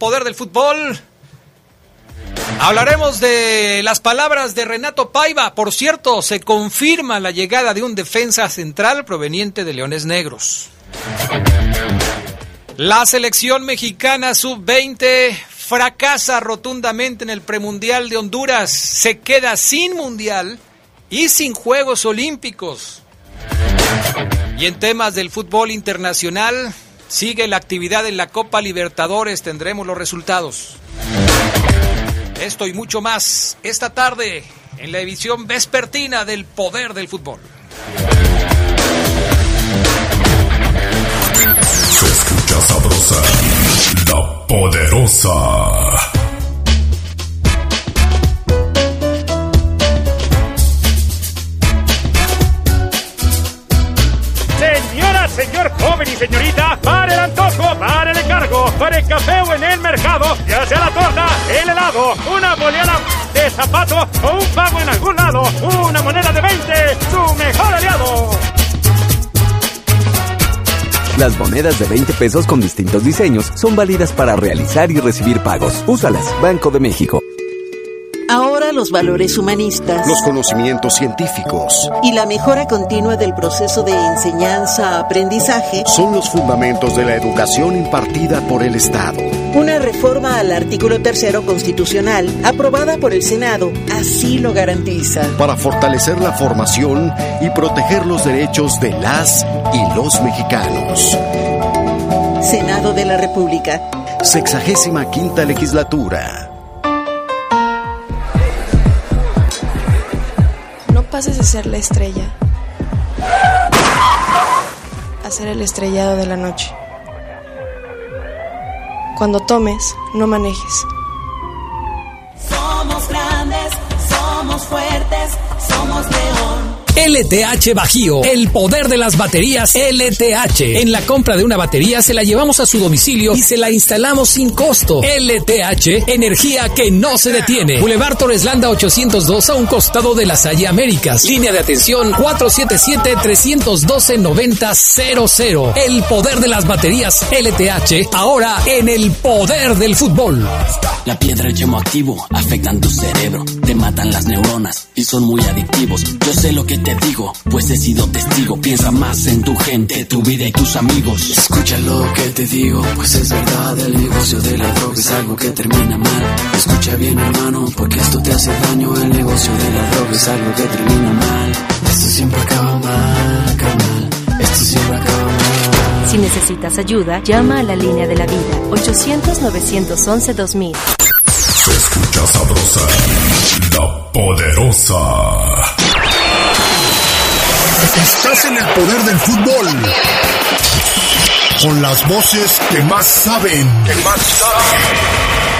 Poder del fútbol hablaremos de las palabras de Renato Paiva. Por cierto, se confirma la llegada de un defensa central proveniente de Leones Negros. La selección mexicana sub-20 fracasa rotundamente en el premundial de Honduras. Se queda sin mundial y sin Juegos Olímpicos. Y en temas del fútbol internacional, Sigue la actividad en la Copa Libertadores, tendremos los resultados. Esto y mucho más esta tarde en la edición vespertina del Poder del Fútbol. Se escucha sabrosa, la poderosa. señor joven y señorita, una boleada de zapato o un pago en algún lado, una moneda de 20, su mejor aliado. Las monedas de 20 pesos con distintos diseños son válidas para realizar y recibir pagos. Úsalas, Banco de México. Ahora los valores humanistas. Los conocimientos científicos. Y la mejora continua del proceso de enseñanza-aprendizaje. Son los fundamentos de la educación impartida por el Estado. Una reforma al artículo tercero constitucional, aprobada por el Senado, así lo garantiza. Para fortalecer la formación y proteger los derechos de las y los mexicanos. Senado de la República. Sexagésima quinta legislatura. pases de ser la estrella a ser el estrellado de la noche. Cuando tomes, no manejes. Somos grandes, somos fuertes, somos león. LTH Bajío, el poder de las baterías LTH. En la compra de una batería se la llevamos a su domicilio y se la instalamos sin costo. LTH, energía que no se detiene. Boulevard Torreslanda 802 a un costado de la Salle Américas. Línea de atención 477-312-9000. El poder de las baterías LTH, ahora en el poder del fútbol. La piedra y activo afectan tu cerebro, te matan las neuronas y son muy adictivos. Yo sé lo que te digo, pues he sido testigo. Piensa más en tu gente, tu vida y tus amigos. Escucha lo que te digo, pues es verdad. El negocio de la droga es algo que termina mal. Escucha bien, hermano, porque esto te hace daño. El negocio de la droga es algo que termina mal. Esto siempre acaba mal, acaba mal. Esto siempre acaba mal. Si necesitas ayuda, llama a la línea de la vida 800-911-2000. Se escucha sabrosa, la poderosa. Estás en el poder del fútbol. Con las voces que más saben. Que más saben.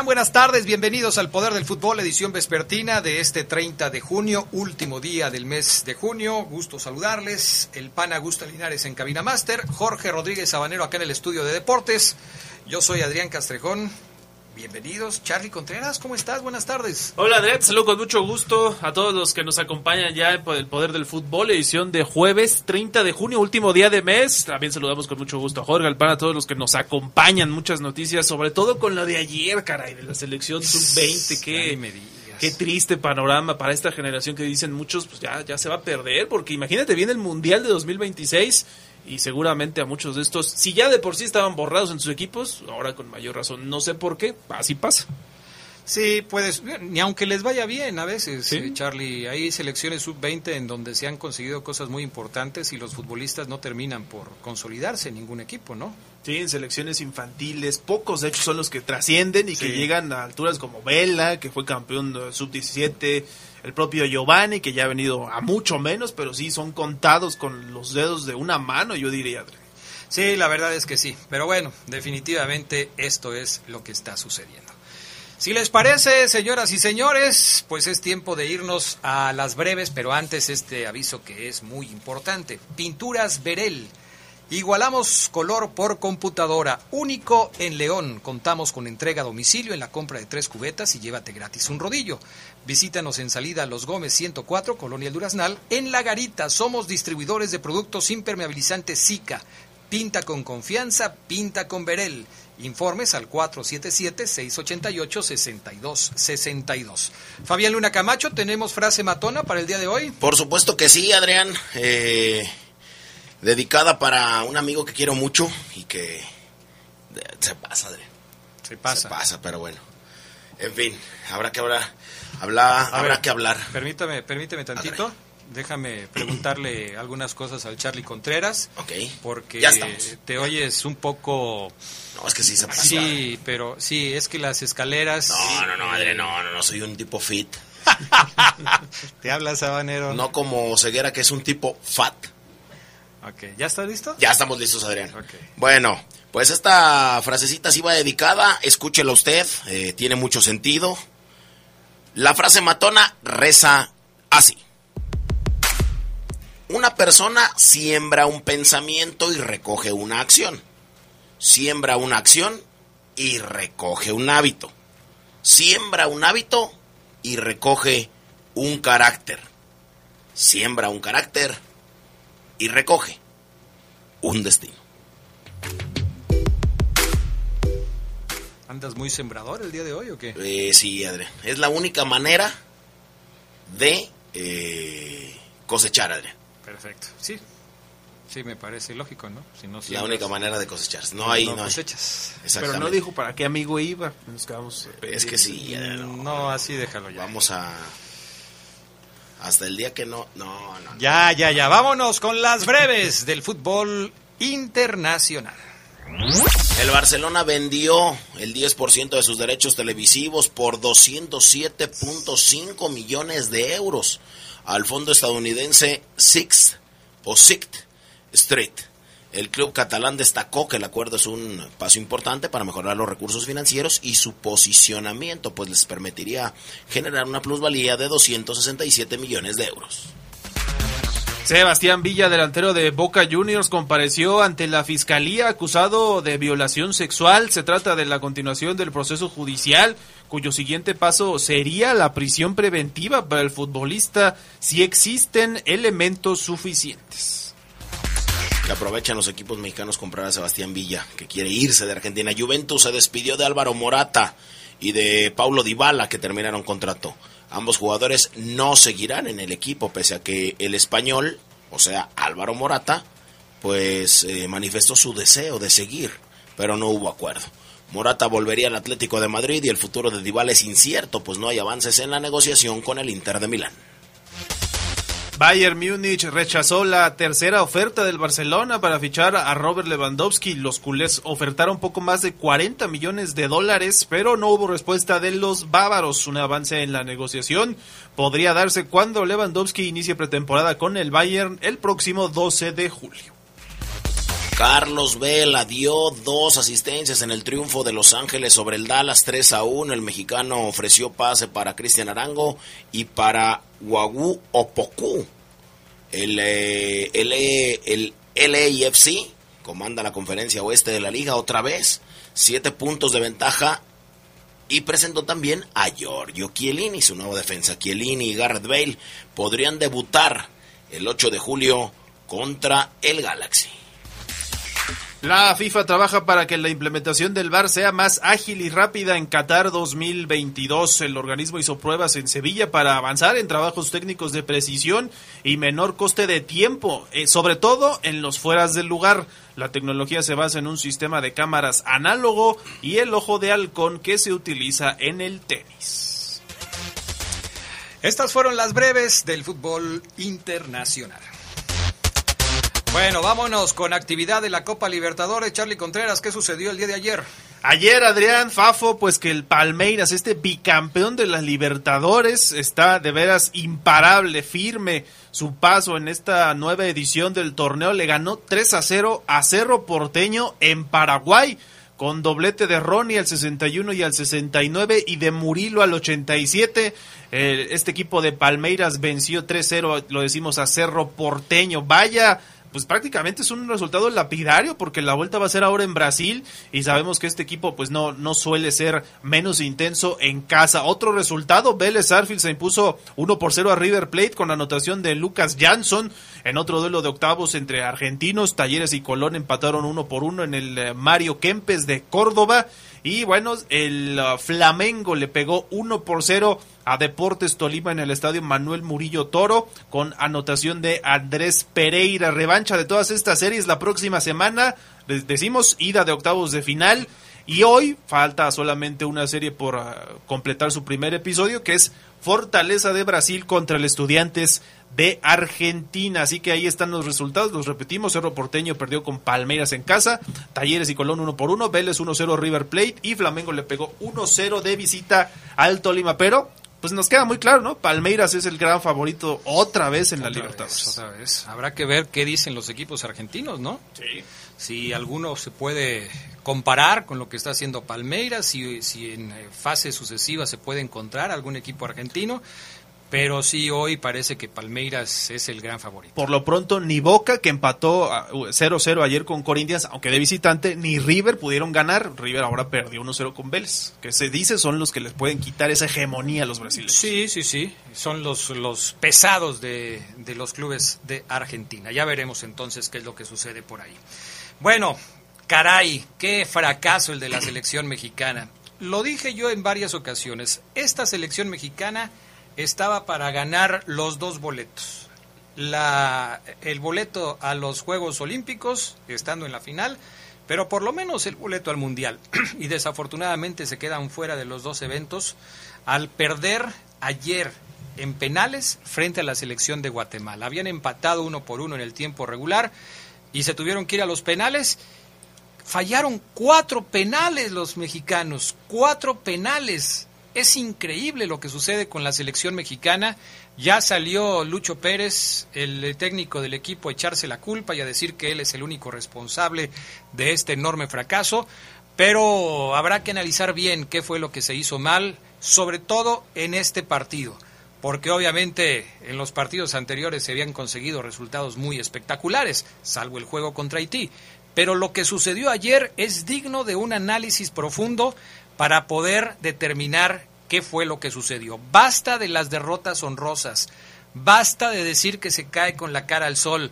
Buenas tardes, bienvenidos al Poder del Fútbol, edición vespertina de este 30 de junio, último día del mes de junio. Gusto saludarles. El pana Augusto Linares en Cabina Master, Jorge Rodríguez Sabanero acá en el estudio de deportes. Yo soy Adrián Castrejón. Bienvenidos. Charlie Contreras, ¿cómo estás? Buenas tardes. Hola, Adrián. Saludos con mucho gusto a todos los que nos acompañan ya en el Poder del Fútbol, edición de jueves 30 de junio, último día de mes. También saludamos con mucho gusto a Jorge Alpana, a todos los que nos acompañan. Muchas noticias, sobre todo con lo de ayer, caray, de la selección sub-20. Qué, qué triste panorama para esta generación que dicen muchos, pues ya, ya se va a perder, porque imagínate, viene el Mundial de 2026 y seguramente a muchos de estos, si ya de por sí estaban borrados en sus equipos, ahora con mayor razón, no sé por qué, así pasa. Sí, puedes, ni aunque les vaya bien a veces, eh, Charlie, hay selecciones sub-20 en donde se han conseguido cosas muy importantes y los futbolistas no terminan por consolidarse en ningún equipo, ¿no? Sí, en selecciones infantiles, pocos de hecho son los que trascienden y que llegan a alturas como Vela, que fue campeón sub-17, el propio Giovanni, que ya ha venido a mucho menos, pero sí son contados con los dedos de una mano, yo diría. Sí, la verdad es que sí, pero bueno, definitivamente esto es lo que está sucediendo. Si les parece, señoras y señores, pues es tiempo de irnos a las breves, pero antes este aviso que es muy importante. Pinturas Verel. Igualamos color por computadora, único en León. Contamos con entrega a domicilio en la compra de tres cubetas y llévate gratis un rodillo. Visítanos en salida Los Gómez 104, Colonia Duraznal. En La Garita somos distribuidores de productos impermeabilizantes Zika. Pinta con confianza, pinta con Verel. Informes al 477-688-6262. Fabián Luna Camacho, ¿tenemos frase matona para el día de hoy? Por supuesto que sí, Adrián. Eh, dedicada para un amigo que quiero mucho y que se pasa, Adrián. Se pasa. Se pasa, pero bueno. En fin, habrá que hablar. Habla, habrá que hablar. Permítame, permíteme tantito. Déjame preguntarle algunas cosas al Charlie Contreras. Ok. Porque Ya te oyes un poco... No, es que sí se pasa. Sí, pero sí, es que las escaleras... No, no, no, Adrián, no, no, no, soy un tipo fit. Te habla Sabanero. No como Ceguera, que es un tipo fat. Ok, ¿ya está listo? Ya estamos listos, Adrián. Bueno, pues esta frasecita sí va dedicada, escúchela usted, eh, tiene mucho sentido. La frase matona reza así. Una persona siembra un pensamiento y recoge una acción. Siembra una acción y recoge un hábito. Siembra un hábito y recoge un carácter. Siembra un carácter y recoge un destino. ¿Andas muy sembrador el día de hoy o qué? Eh, sí, Adrián. Es la única manera de eh, cosechar, Adrián. Perfecto. Sí. Sí, me parece lógico, ¿no? Si no La siembras, única manera de cosechar. No hay, no, hay. cosechas. Exactamente. Pero no dijo para qué amigo iba. Nos quedamos Es que sí, Adrián, No, así déjalo ya. Vamos a... Hasta el día que no... No, no. Ya, ya, ya. Vámonos con las breves del fútbol internacional. El Barcelona vendió el 10% de sus derechos televisivos por 207.5 millones de euros al fondo estadounidense Sixth o Sixth Street. El club catalán destacó que el acuerdo es un paso importante para mejorar los recursos financieros y su posicionamiento, pues les permitiría generar una plusvalía de 267 millones de euros. Sebastián Villa, delantero de Boca Juniors, compareció ante la fiscalía acusado de violación sexual. Se trata de la continuación del proceso judicial, cuyo siguiente paso sería la prisión preventiva para el futbolista si existen elementos suficientes. Aprovechan los equipos mexicanos comprar a Sebastián Villa, que quiere irse de Argentina. Juventus se despidió de Álvaro Morata y de Paulo Dybala, que terminaron contrato. Ambos jugadores no seguirán en el equipo, pese a que el español, o sea, Álvaro Morata, pues eh, manifestó su deseo de seguir, pero no hubo acuerdo. Morata volvería al Atlético de Madrid y el futuro de Dybala es incierto, pues no hay avances en la negociación con el Inter de Milán. Bayern Múnich rechazó la tercera oferta del Barcelona para fichar a Robert Lewandowski. Los culés ofertaron poco más de 40 millones de dólares, pero no hubo respuesta de los bávaros. Un avance en la negociación podría darse cuando Lewandowski inicie pretemporada con el Bayern el próximo 12 de julio. Carlos Vela dio dos asistencias en el triunfo de Los Ángeles sobre el Dallas 3 a 1. El mexicano ofreció pase para Cristian Arango y para Wagu Opoku. El, eh, el, eh, el LAFC comanda la conferencia oeste de la liga otra vez. Siete puntos de ventaja y presentó también a Giorgio Chiellini, su nuevo defensa. Chiellini y Garrett Bale podrían debutar el 8 de julio contra el Galaxy. La FIFA trabaja para que la implementación del VAR sea más ágil y rápida en Qatar 2022. El organismo hizo pruebas en Sevilla para avanzar en trabajos técnicos de precisión y menor coste de tiempo, eh, sobre todo en los fueras del lugar. La tecnología se basa en un sistema de cámaras análogo y el ojo de halcón que se utiliza en el tenis. Estas fueron las breves del fútbol internacional. Bueno, vámonos con actividad de la Copa Libertadores. Charlie Contreras, ¿qué sucedió el día de ayer? Ayer, Adrián Fafo, pues que el Palmeiras, este bicampeón de las Libertadores, está de veras imparable, firme su paso en esta nueva edición del torneo. Le ganó 3 a 0 a Cerro Porteño en Paraguay, con doblete de Ronnie al 61 y al 69 y de Murilo al 87. Eh, este equipo de Palmeiras venció 3-0, lo decimos, a Cerro Porteño. Vaya pues prácticamente es un resultado lapidario porque la vuelta va a ser ahora en Brasil y sabemos que este equipo pues no, no suele ser menos intenso en casa. Otro resultado, Vélez Arfield se impuso 1 por 0 a River Plate con anotación de Lucas Jansson en otro duelo de octavos entre argentinos, Talleres y Colón empataron 1 por 1 en el eh, Mario Kempes de Córdoba y bueno, el uh, Flamengo le pegó 1 por 0 a Deportes Tolima en el estadio Manuel Murillo Toro con anotación de Andrés Pereira. Revancha de todas estas series la próxima semana. Les decimos ida de octavos de final. Y hoy falta solamente una serie por uh, completar su primer episodio, que es Fortaleza de Brasil contra el Estudiantes de Argentina. Así que ahí están los resultados, los repetimos. Cerro Porteño perdió con Palmeiras en casa, Talleres y Colón 1 por 1, Vélez 1-0 River Plate y Flamengo le pegó 1-0 de visita al Tolima. Pero pues nos queda muy claro, ¿no? Palmeiras es el gran favorito otra vez en la Libertadores. otra vez. Habrá que ver qué dicen los equipos argentinos, ¿no? Sí. Si alguno se puede comparar con lo que está haciendo Palmeiras, si, si en eh, fase sucesiva se puede encontrar algún equipo argentino. Pero sí, hoy parece que Palmeiras es el gran favorito. Por lo pronto, ni Boca, que empató 0-0 ayer con Corinthians, aunque de visitante, ni River pudieron ganar. River ahora perdió 1-0 con Vélez, que se dice son los que les pueden quitar esa hegemonía a los brasileños. Sí, sí, sí. Son los, los pesados de, de los clubes de Argentina. Ya veremos entonces qué es lo que sucede por ahí. Bueno, caray, qué fracaso el de la selección mexicana. Lo dije yo en varias ocasiones. Esta selección mexicana estaba para ganar los dos boletos. La, el boleto a los Juegos Olímpicos, estando en la final, pero por lo menos el boleto al Mundial. y desafortunadamente se quedan fuera de los dos eventos al perder ayer en penales frente a la selección de Guatemala. Habían empatado uno por uno en el tiempo regular y se tuvieron que ir a los penales. Fallaron cuatro penales los mexicanos, cuatro penales es increíble lo que sucede con la selección mexicana. Ya salió Lucho Pérez, el técnico del equipo, a echarse la culpa y a decir que él es el único responsable de este enorme fracaso. Pero habrá que analizar bien qué fue lo que se hizo mal, sobre todo en este partido. Porque obviamente en los partidos anteriores se habían conseguido resultados muy espectaculares, salvo el juego contra Haití. Pero lo que sucedió ayer es digno de un análisis profundo para poder determinar qué fue lo que sucedió. Basta de las derrotas honrosas, basta de decir que se cae con la cara al sol.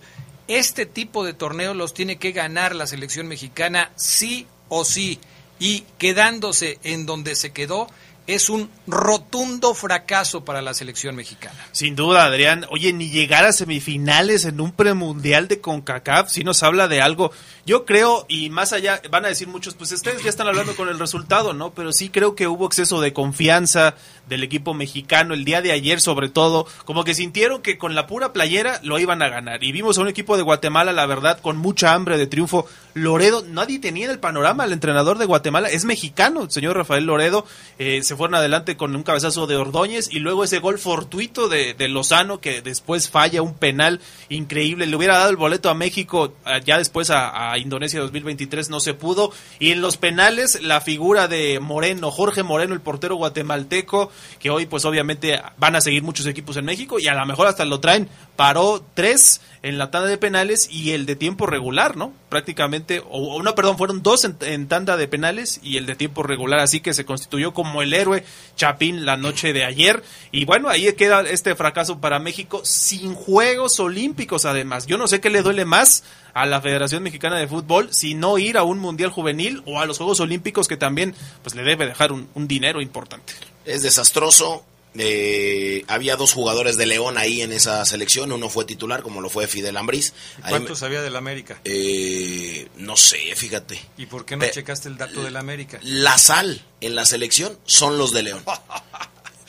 Este tipo de torneos los tiene que ganar la selección mexicana sí o sí. Y quedándose en donde se quedó, es un rotundo fracaso para la selección mexicana. Sin duda, Adrián. Oye, ni llegar a semifinales en un premundial de CONCACAF, si nos habla de algo. Yo creo, y más allá, van a decir muchos, pues ustedes ya están hablando con el resultado, ¿no? Pero sí creo que hubo exceso de confianza del equipo mexicano el día de ayer, sobre todo, como que sintieron que con la pura playera lo iban a ganar. Y vimos a un equipo de Guatemala, la verdad, con mucha hambre de triunfo. Loredo, nadie tenía en el panorama al entrenador de Guatemala, es mexicano, el señor Rafael Loredo, eh, se fueron adelante con un cabezazo de Ordóñez y luego ese gol fortuito de, Lozano que después falla un penal increíble, le hubiera dado el boleto a México eh, ya después a, a Indonesia 2023, no se pudo, y en los penales la figura de Moreno, Jorge Moreno, el portero guatemalteco, que hoy pues obviamente van a seguir muchos equipos en México y a lo mejor hasta lo traen, paró tres en la tanda de penales y el de tiempo regular, ¿no? Prácticamente, o, o no, perdón, fueron dos en, tanda de penales y el de tiempo regular, así que se constituyó como el héroe Chapín la noche de ayer. Y bueno, ahí queda este fracaso para México sin Juegos Olímpicos además. Yo no sé qué le duele más a la Federación Mexicana de Fútbol si no ir a un Mundial Juvenil o a los Juegos Olímpicos que también pues le debe dejar un dinero importante. Es desastroso. Eh, había dos jugadores de León ahí en esa selección. Uno fue titular, como lo fue Fidel Ambriz. Ahí ¿Cuánto me- sabía del América? eh, no sé, fíjate. ¿Y por qué no Pe- checaste el dato del América? La sal en la selección son los de León.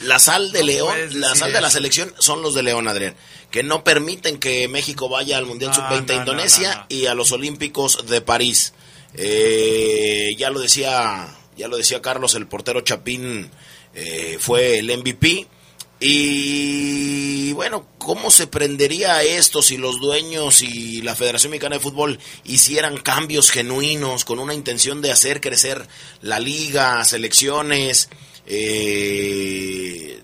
La sal de No León, la sal de la selección son los de León, Adrián. Que no permiten que México vaya al Mundial No, Sub-20 no, Indonesia y a los Olímpicos de París. Eh, ya lo decía, ya lo decía Carlos, el portero Chapín eh, fue el MVP. Y bueno, ¿cómo se prendería esto si los dueños y la Federación Mexicana de Fútbol hicieran cambios genuinos con una intención de hacer crecer la liga, selecciones? Eh,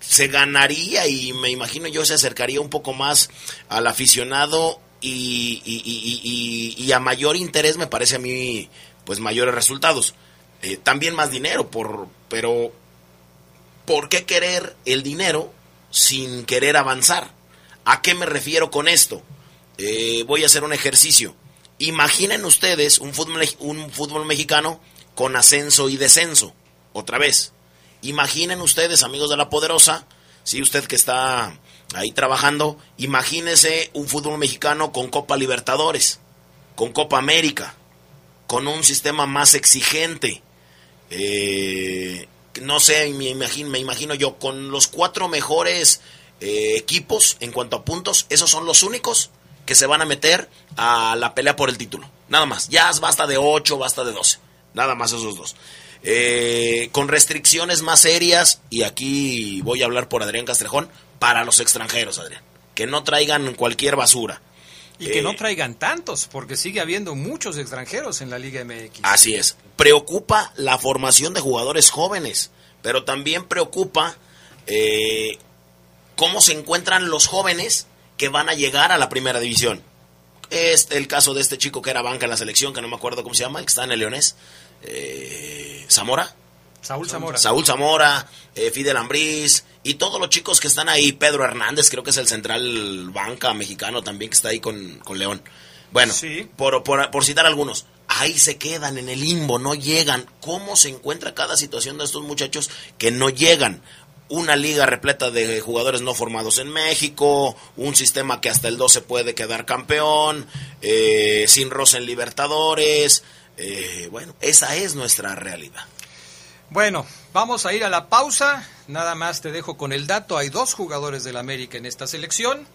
se ganaría y me imagino yo se acercaría un poco más al aficionado y, a mayor interés me parece a mí pues mayores resultados. Eh, también más dinero, por, pero ¿por qué querer el dinero sin querer avanzar? ¿A qué me refiero con esto? Eh, voy a hacer un ejercicio. Imaginen ustedes un fútbol, mexicano con ascenso y descenso. Otra vez. Imaginen ustedes, amigos de la Poderosa, si usted que está ahí trabajando, imagínese un fútbol mexicano con Copa Libertadores, con Copa América, con un sistema más exigente. Eh, no sé, me imagino, me imagino yo, con los cuatro mejores eh, equipos en cuanto a puntos, esos son los únicos que se van a meter a la pelea por el título. Nada más. Ya basta de 8, basta de 12. Nada más esos dos. Eh, con restricciones más serias, y aquí voy a hablar por Adrián Castrejón, para los extranjeros, Adrián. Que no traigan cualquier basura. Y que Eh, no traigan tantos, porque sigue habiendo muchos extranjeros en la Liga MX. Así es. Preocupa la formación de jugadores jóvenes, pero también preocupa eh, cómo se encuentran los jóvenes que van a llegar a la primera división. Es el caso de este chico que era banca en la selección, que no me acuerdo cómo se llama, que está en el Leonés. Eh, Zamora. Saúl Zamora. Saúl Zamora, eh, Fidel Ambriz y todos los chicos que están ahí. Pedro Hernández, creo que es el central banca mexicano también que está ahí con, con León. Bueno, por, por, por citar algunos, ahí se quedan en el limbo, no llegan. ¿Cómo se encuentra cada situación de estos muchachos que no llegan? Una liga repleta de jugadores no formados en México, un sistema que hasta el 12 puede quedar campeón, eh, sin roce en Libertadores. eh, bueno, esa es nuestra realidad. Bueno, vamos a ir a la pausa. Nada más te dejo con el dato. Hay dos jugadores del América en esta selección.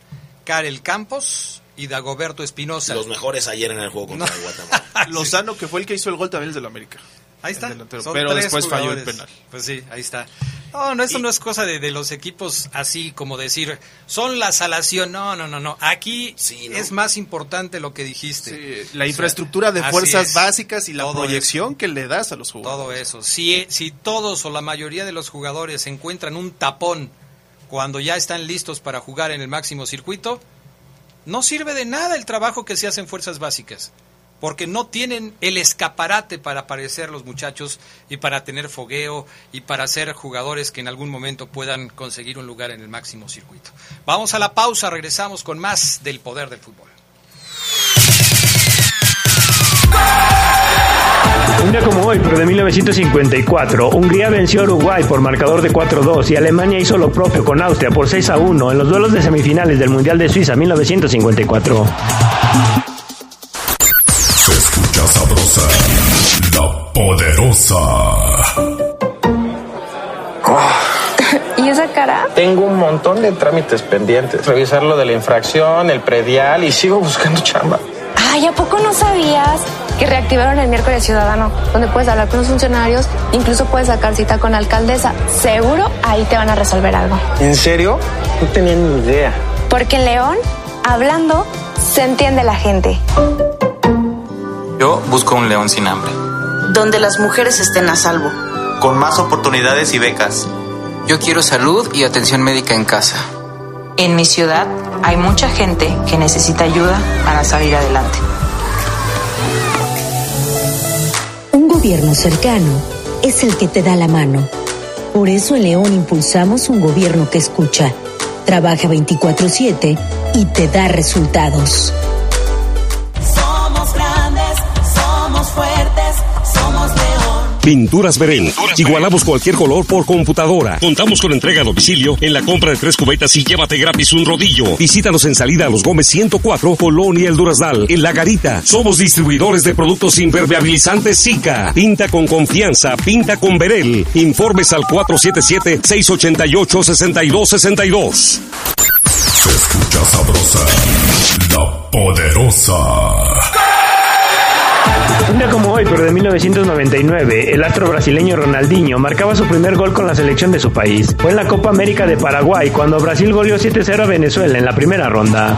Karel Campos y Dagoberto Espinosa. Los mejores ayer en el juego contra No. Guatemala. Lozano, que fue el que hizo el gol también es del América. Ahí está. Son pero tres después falló el penal. Pues sí, ahí está. No, no, eso no es cosa de, de los equipos así como decir, son la salación. No, no, no, no. Aquí es más importante lo que dijiste. La O infraestructura de sea, fuerzas básicas y la Todo proyección que le das a los jugadores. Todo eso. Si, si todos o la mayoría de los jugadores encuentran un tapón cuando ya están listos para jugar en el máximo circuito, no sirve de nada el trabajo que se hace en fuerzas básicas. Porque no tienen el escaparate para aparecer los muchachos y para tener fogueo y para ser jugadores que en algún momento puedan conseguir un lugar en el máximo circuito. Vamos a la pausa, regresamos con más del poder del fútbol. Un día como hoy, pero de 1954, Hungría venció a Uruguay por marcador de 4-2 y Alemania hizo lo propio con Austria por 6-1 en los duelos de semifinales del Mundial de Suiza 1954. ¿Y esa cara? Tengo un montón de trámites pendientes. Revisar lo de la infracción, el predial y sigo buscando chamba. Ay, ¿a poco no sabías que reactivaron el miércoles ciudadano? Donde puedes hablar con los funcionarios, incluso puedes sacar cita con la alcaldesa. Seguro ahí te van a resolver algo. ¿En serio? No tenía ni idea. Porque en León, hablando, se entiende la gente. Yo busco un León sin hambre. Donde las mujeres estén a salvo. Con más oportunidades y becas. Yo quiero salud y atención médica en casa. En mi ciudad hay mucha gente que necesita ayuda para salir adelante. Un gobierno cercano es el que te da la mano. Por eso en León impulsamos un gobierno que escucha, trabaja 24/7 y te da resultados. Pinturas Verén. Igualamos cualquier color por computadora. Contamos con entrega a domicilio en la compra de tres cubetas y llévate gratis un rodillo. Visítanos en salida a los Gómez 104, Colonia El Durazdal, en La Garita. Somos distribuidores de productos impermeabilizantes Zika. Pinta con confianza, pinta con Verel. Informes al 477-688-6262. Se escucha sabrosa, la poderosa. Un día como hoy, pero de 1999, el astro brasileño Ronaldinho marcaba su primer gol con la selección de su país. Fue en la Copa América de Paraguay, cuando Brasil goleó 7-0 a Venezuela en la primera ronda.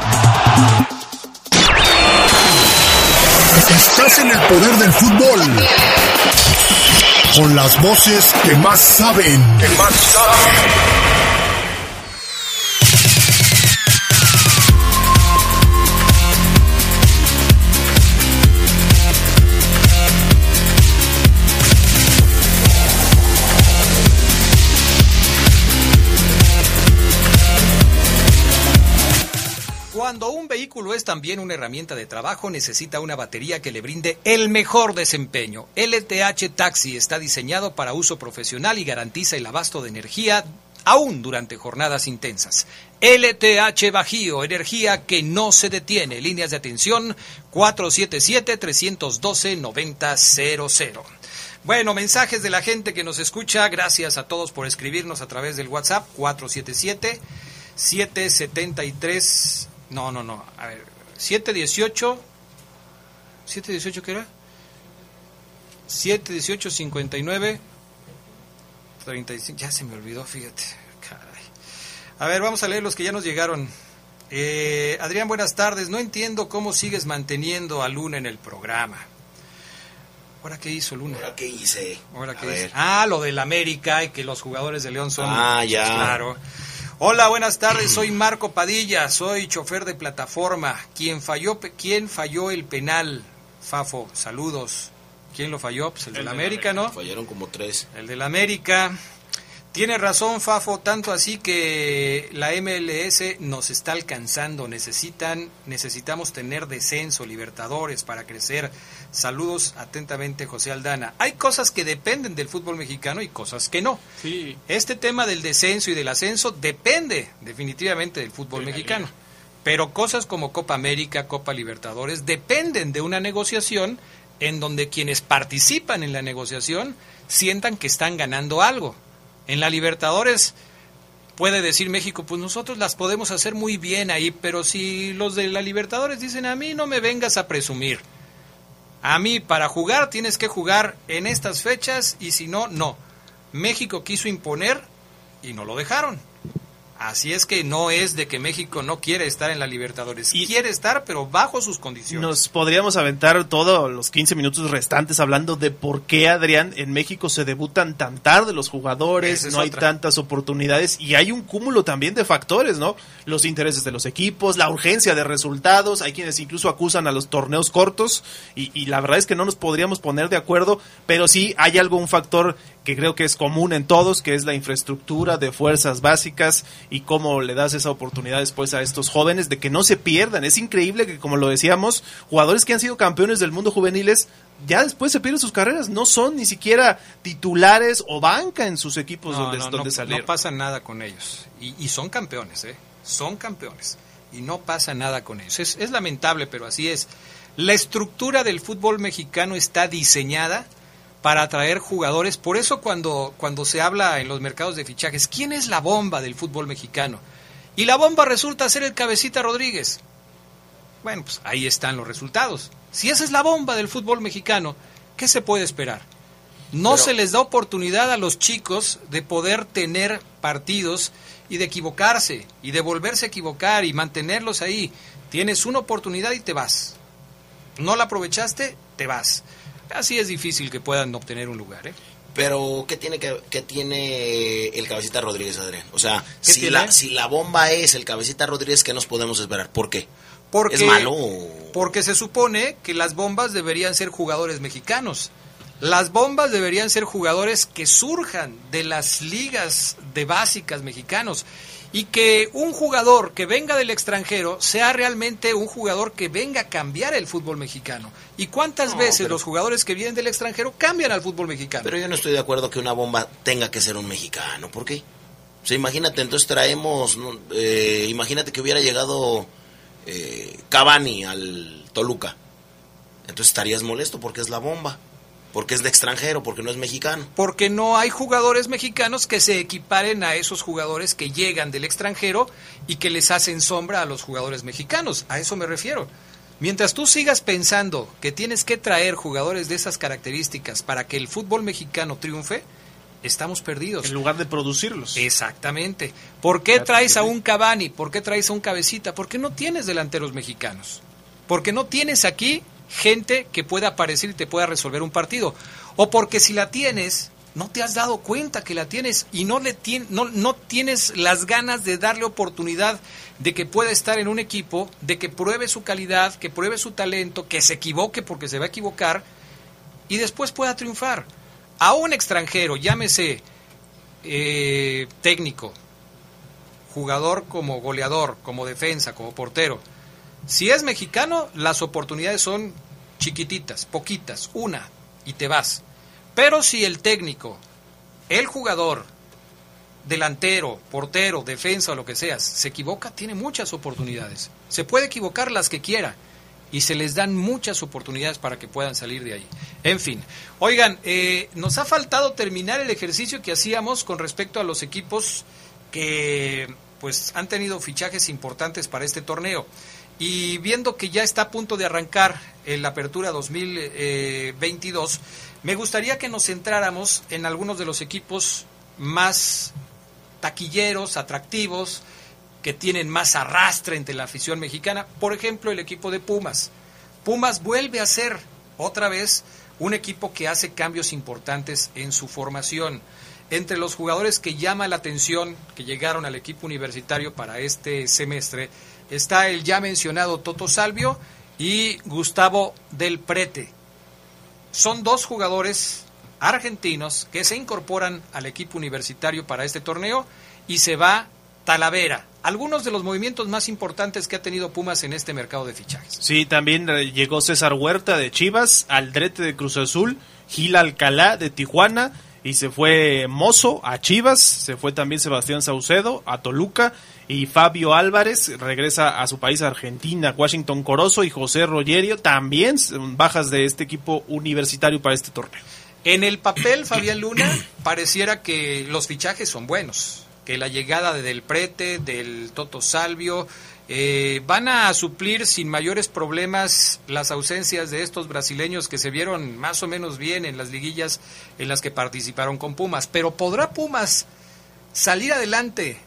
Estás en el poder del fútbol. Con las voces que más saben. Que más saben. Vehículo es también una herramienta de trabajo, necesita una batería que le brinde el mejor desempeño. LTH Taxi está diseñado para uso profesional y garantiza el abasto de energía aún durante jornadas intensas. LTH Bajío, energía que no se detiene. Líneas de atención 477-312-9000. Bueno, mensajes de la gente que nos escucha. Gracias a todos por escribirnos a través del WhatsApp 477 773 no, no, no. A ver, 718 718 ¿qué era? 718 59 35 ya se me olvidó, fíjate. Caray. A ver, vamos a leer los que ya nos llegaron. Eh, Adrián, buenas tardes. No entiendo cómo sigues manteniendo a Luna en el programa. ¿Ahora qué hizo Luna? ¿Ahora qué hice? ¿Ahora qué ver. Ah, lo del América y que los jugadores de León son. Ah, ya. Claro. Hola, buenas tardes. Soy Marco Padilla. Soy chofer de plataforma. ¿Quién falló, quién falló el penal? Fafo, saludos. ¿Quién lo falló? Pues el, del América, ¿no? Fallaron como tres. El del América. Tiene razón, Fafo, tanto así que la MLS nos está alcanzando. Necesitan, necesitamos tener descenso, Libertadores, para crecer. Saludos atentamente, José Aldana. Hay cosas que dependen del fútbol mexicano y cosas que no. Sí. Este tema del descenso y del ascenso depende definitivamente del fútbol mexicano. Pero cosas como Copa América, Copa Libertadores, dependen de una negociación en donde quienes participan en la negociación sientan que están ganando algo. En la Libertadores puede decir México, pues nosotros las podemos hacer muy bien ahí, pero si los de la Libertadores dicen a mí no me vengas a presumir. A mí para jugar tienes que jugar en estas fechas y si no, no. México quiso imponer y no lo dejaron. Así es que no es de que México no quiere estar en la Libertadores. quiere estar, pero bajo sus condiciones. Nos podríamos aventar todos los 15 minutos restantes hablando de por qué, Adrián, en México se debutan tan tarde los jugadores, es no hay tantas oportunidades y hay un cúmulo también de factores, ¿no? Los intereses de los equipos, la urgencia de resultados, hay quienes incluso acusan a los torneos cortos y, y la verdad es que no nos podríamos poner de acuerdo, pero sí hay algo, un factor que creo que es común en todos, que es la infraestructura de fuerzas básicas y cómo le das esa oportunidad después a estos jóvenes de que no se pierdan. Es increíble que, como lo decíamos, jugadores que han sido campeones del mundo juveniles ya después se pierden sus carreras, no son ni siquiera titulares o banca en sus equipos No, donde, no, donde no, salieron. no pasa nada con ellos. Y, y son campeones, ¿eh? Son campeones. Y no pasa nada con ellos. Es, es lamentable, pero así es. La estructura del fútbol mexicano está diseñada para atraer jugadores. Por eso cuando, cuando se habla en los mercados de fichajes, ¿quién es la bomba del fútbol mexicano? Y la bomba resulta ser el cabecita Rodríguez. Bueno, pues ahí están los resultados. Si esa es la bomba del fútbol mexicano, ¿qué se puede esperar? No Pero- se les da oportunidad a los chicos de poder tener partidos y de equivocarse y de volverse a equivocar y mantenerlos ahí. Tienes una oportunidad y te vas. No la aprovechaste, te vas. Así es difícil que puedan obtener un lugar. ¿eh? Pero, ¿qué tiene, que, qué tiene el Cabecita Rodríguez, Adrián? O sea, ¿Qué si tiene? la, si la bomba es el Cabecita Rodríguez, ¿qué nos podemos esperar? ¿Por qué? Porque, ¿Es malo? Porque se supone que las bombas deberían ser jugadores mexicanos. Las bombas deberían ser jugadores que surjan de las ligas de básicas mexicanos. Y que un jugador que venga del extranjero sea realmente un jugador que venga a cambiar el fútbol mexicano. ¿Y cuántas No, veces pero- los jugadores que vienen del extranjero cambian al fútbol mexicano? Pero yo no estoy de acuerdo que una bomba tenga que ser un mexicano. ¿Por qué? O sea, imagínate, entonces traemos, no, eh, imagínate que hubiera llegado eh, Cavani al Toluca. Entonces estarías molesto porque es la bomba, porque es de extranjero, porque no es mexicano. porque no hay jugadores mexicanos que se equiparen a esos jugadores que llegan del extranjero y que les hacen sombra a los jugadores mexicanos. A eso me refiero. Mientras tú sigas pensando que tienes que traer jugadores de esas características para que el fútbol mexicano triunfe, estamos perdidos. En lugar de producirlos. Exactamente. ¿Por qué traes a un Cavani? ¿Por qué traes a un Cabecita? Porque no tienes delanteros mexicanos. Porque no tienes aquí gente que pueda aparecer y te pueda resolver un partido. O porque si la tienes, no te has dado cuenta que la tienes y no, le tien- no, no tienes las ganas de darle oportunidad de que pueda estar en un equipo, de que pruebe su calidad, que pruebe su talento, que se equivoque porque se va a equivocar y después pueda triunfar. A un extranjero, llámese eh, técnico, jugador como goleador, como defensa, como portero. Si es mexicano, las oportunidades son chiquititas, poquitas, una, y te vas. Pero si el técnico, el jugador, delantero, portero, defensa o lo que seas, se equivoca, tiene muchas oportunidades. Se puede equivocar las que quiera y se les dan muchas oportunidades para que puedan salir de ahí. En fin, oigan, eh, nos ha faltado terminar el ejercicio que hacíamos con respecto a los equipos que pues han tenido fichajes importantes para este torneo. Y viendo que ya está a punto de arrancar la apertura 2022, me gustaría que nos centráramos en algunos de los equipos más taquilleros, atractivos, que tienen más arrastre entre la afición mexicana. Por ejemplo, el equipo de Pumas. Pumas vuelve a ser otra vez un equipo que hace cambios importantes en su formación. Entre los jugadores que llama la atención, que llegaron al equipo universitario para este semestre, está el ya mencionado Toto Salvio y Gustavo Del Prete. Son dos jugadores argentinos que se incorporan al equipo universitario para este torneo y se va Talavera. Algunos de los movimientos más importantes que ha tenido Pumas en este mercado de fichajes. Sí, también eh, llegó César Huerta de Chivas, Aldrete de Cruz Azul, Gil Alcalá de Tijuana y se fue Mozo a Chivas, se fue también Sebastián Saucedo a Toluca y Fabio Álvarez regresa a su país Argentina, Washington Corozo y José Rogerio también bajas de este equipo universitario para este torneo. En el papel, Fabián Luna, pareciera que los fichajes son buenos, que la llegada de Del Prete, del Toto Salvio, eh, van a suplir sin mayores problemas las ausencias de estos brasileños que se vieron más o menos bien en las liguillas en las que participaron con Pumas. Pero ¿podrá Pumas salir adelante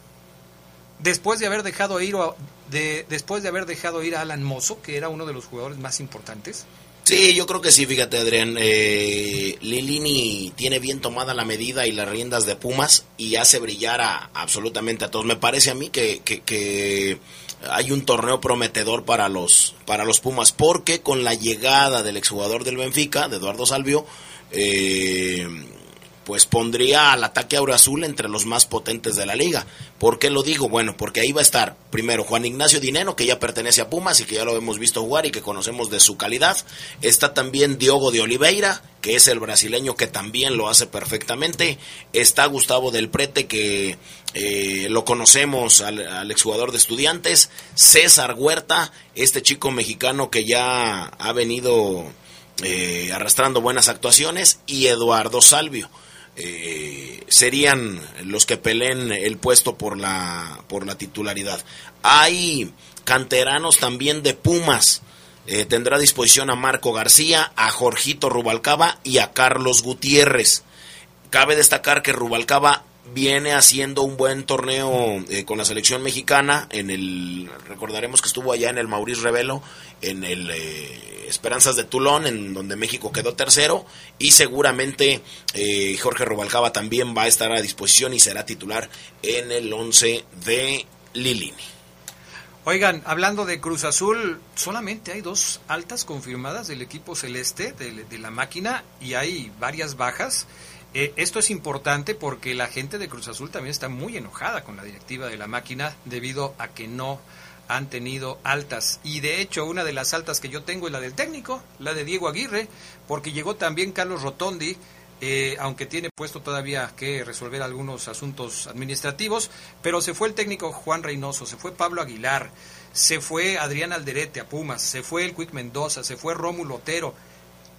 después de haber dejado ir a, de, después de haber dejado ir a Alan Mozo, que era uno de los jugadores más importantes? Sí, yo creo que sí, fíjate Adrián, eh, Lilini tiene bien tomada la medida y las riendas de Pumas y hace brillar a, absolutamente a todos. Me parece a mí que, que, que hay un torneo prometedor para los, para los Pumas, porque con la llegada del exjugador del Benfica, de Eduardo Salvio, eh, pues pondría al ataque Azul entre los más potentes de la liga. ¿Por qué lo digo? Bueno, porque ahí va a estar primero Juan Ignacio Dineno, que ya pertenece a Pumas y que ya lo hemos visto jugar y que conocemos de su calidad. Está también Diogo de Oliveira, que es el brasileño que también lo hace perfectamente. Está Gustavo del Prete, que eh, lo conocemos al, al exjugador de estudiantes. César Huerta, este chico mexicano que ya ha venido eh, arrastrando buenas actuaciones. Y Eduardo Salvio eh, serían los que peleen el puesto por la, por la titularidad. Hay canteranos también de Pumas. Eh, tendrá a disposición a Marco García, a Jorgito Rubalcaba y a Carlos Gutiérrez. Cabe destacar que Rubalcaba viene haciendo un buen torneo eh, con la selección mexicana. En el recordaremos que estuvo allá en el Maurice Revelo, en el eh, Esperanzas de Tulón, en donde México quedó tercero y seguramente eh, Jorge Rubalcaba también va a estar a disposición y será titular en el 11 de Lilini. Oigan, hablando de Cruz Azul, solamente hay dos altas confirmadas del equipo celeste de, de la máquina y hay varias bajas. Eh, esto es importante porque la gente de Cruz Azul también está muy enojada con la directiva de la máquina debido a que no han tenido altas. Y de hecho, una de las altas que yo tengo es la del técnico, la de Diego Aguirre, porque llegó también Carlos Rotondi, eh, aunque tiene puesto todavía que resolver algunos asuntos administrativos, pero se fue el técnico Juan Reynoso, se fue Pablo Aguilar, se fue Adrián Alderete a Pumas, se fue el Quick Mendoza, se fue Rómulo Otero.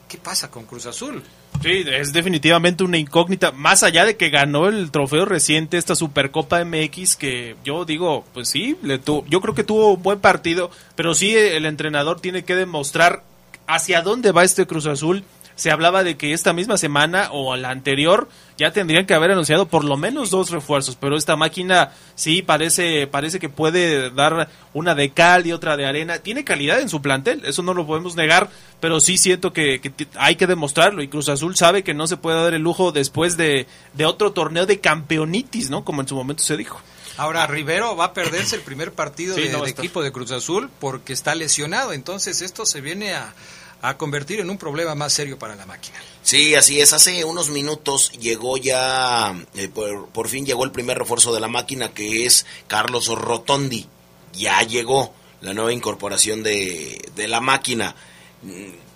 ¿Qué pasa con Cruz Azul? Sí, es definitivamente una incógnita. Más allá de que ganó el trofeo reciente, esta Supercopa MX, que yo digo, pues sí, le yo creo que tuvo un buen partido, pero sí el entrenador tiene que demostrar hacia dónde va este Cruz Azul se hablaba de que esta misma semana o la anterior ya tendrían que haber anunciado por lo menos dos refuerzos, pero esta máquina sí parece parece que puede dar una de cal y otra de arena. Tiene calidad en su plantel, eso no lo podemos negar, pero sí siento que, hay que demostrarlo y Cruz Azul sabe que no se puede dar el lujo después de, de otro torneo de campeonitis, ¿no? Como en su momento se dijo. Ahora, Rivero va a perderse el primer partido del de equipo de Cruz Azul porque está lesionado, entonces esto se viene a a convertir en un problema más serio para la máquina. Sí, así es. Hace unos minutos llegó ya, eh, por, fin llegó el primer refuerzo de la máquina, que es Carlos Rotondi. Ya llegó la nueva incorporación de, de la máquina.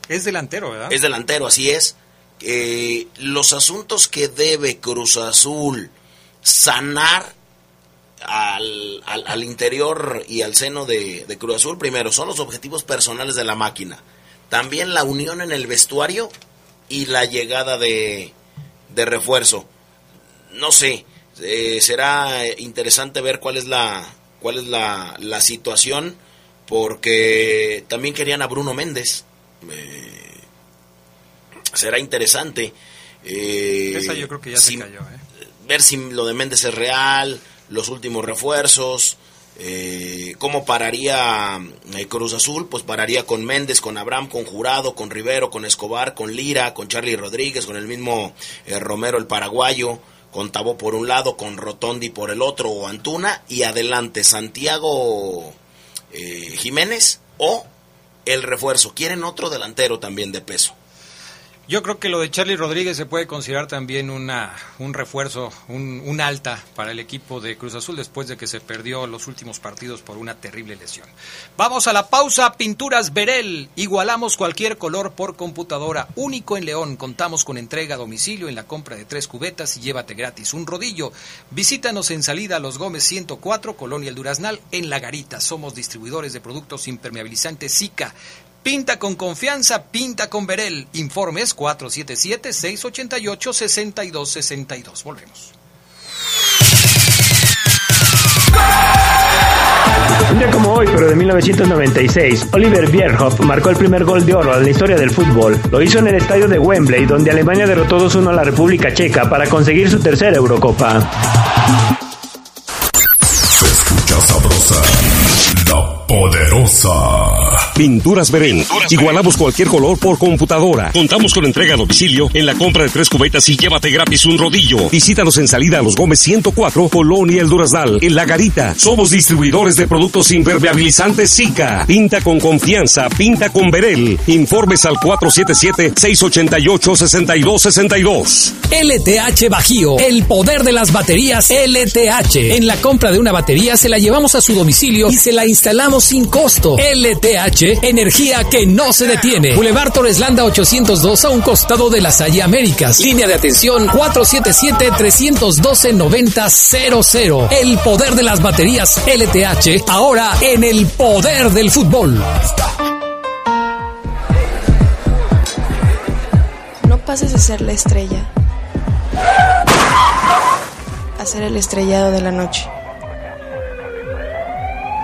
Es delantero, ¿verdad? Es delantero, así es. Eh, los asuntos que debe Cruz Azul sanar al, al, interior y al seno de, de Cruz Azul, primero, son los objetivos personales de la máquina también la unión en el vestuario y la llegada de, de refuerzo. No sé, eh, será interesante ver cuál es la, cuál es la, la, situación, porque también querían a Bruno Méndez. Eh, será interesante. Eh, Esa yo creo que ya se cayó. Ver si lo de Méndez es real, los últimos refuerzos. Eh, ¿Cómo pararía eh, Cruz Azul? Pues pararía con Méndez, con Abraham, con Jurado, con Rivero, con Escobar, con Lira, con Charlie Rodríguez, con el mismo eh, Romero el paraguayo, con Tabó por un lado, con Rotondi por el otro, o Antuna, y adelante Santiago eh, Jiménez o el refuerzo. Quieren otro delantero también de peso. Yo creo que lo de Charlie Rodríguez se puede considerar también una, un refuerzo, un, alta para el equipo de Cruz Azul después de que se perdió los últimos partidos por una terrible lesión. Vamos a la pausa. Pinturas Verel. Igualamos cualquier color por computadora. Único en León. Contamos con entrega a domicilio en la compra de tres cubetas y llévate gratis un rodillo. Visítanos en salida a Los Gómez 104, Colonia El Duraznal, en La Garita. Somos distribuidores de productos impermeabilizantes Zika. Pinta con confianza, pinta con Verel. Informes 477-688-6262. Volvemos. Un día como hoy, pero de 1996, Oliver Bierhoff marcó el primer gol de oro en la historia del fútbol. Lo hizo en el estadio de Wembley, donde Alemania derrotó 2-1 a la República Checa para conseguir su tercera Eurocopa. Se escucha sabrosa, la poderosa. Pinturas Verén. Igualamos cualquier color por computadora. Contamos con entrega a domicilio en la compra de tres cubetas y llévate gratis un rodillo. Visítanos en salida a los Gómez 104, Colonia El Durazdal, en La Garita. Somos distribuidores de productos impermeabilizantes Zika. Pinta con confianza, pinta con Verel. Informes al 477-688-6262. LTH Bajío, el poder de las baterías LTH. En la compra de una batería se la llevamos a su domicilio y se la instalamos sin costo. LTH energía que no se detiene. Boulevard Torreslanda 802 a un costado de las Salle Américas. Línea de atención 477-312-9000. El poder de las baterías LTH, ahora en el poder del fútbol. No pases de ser la estrella a ser el estrellado de la noche.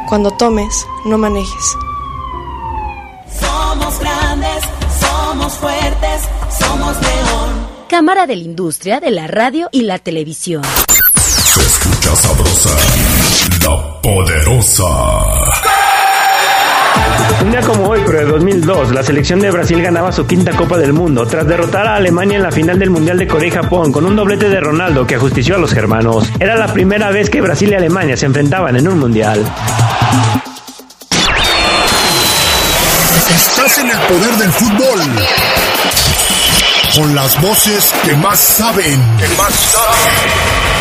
Cuando tomes, no manejes. Somos fuertes, somos león. Cámara de la Industria de la Radio y la Televisión. Se escucha sabrosa, la poderosa. Un día como hoy, pero de 2002, la selección de Brasil ganaba su quinta Copa del Mundo tras derrotar a Alemania en la final del Mundial de Corea y Japón con un doblete de Ronaldo que ajustició a los germanos. Era la primera vez que Brasil y Alemania se enfrentaban en un Mundial. El poder del fútbol. Con las voces que más saben. Que más saben.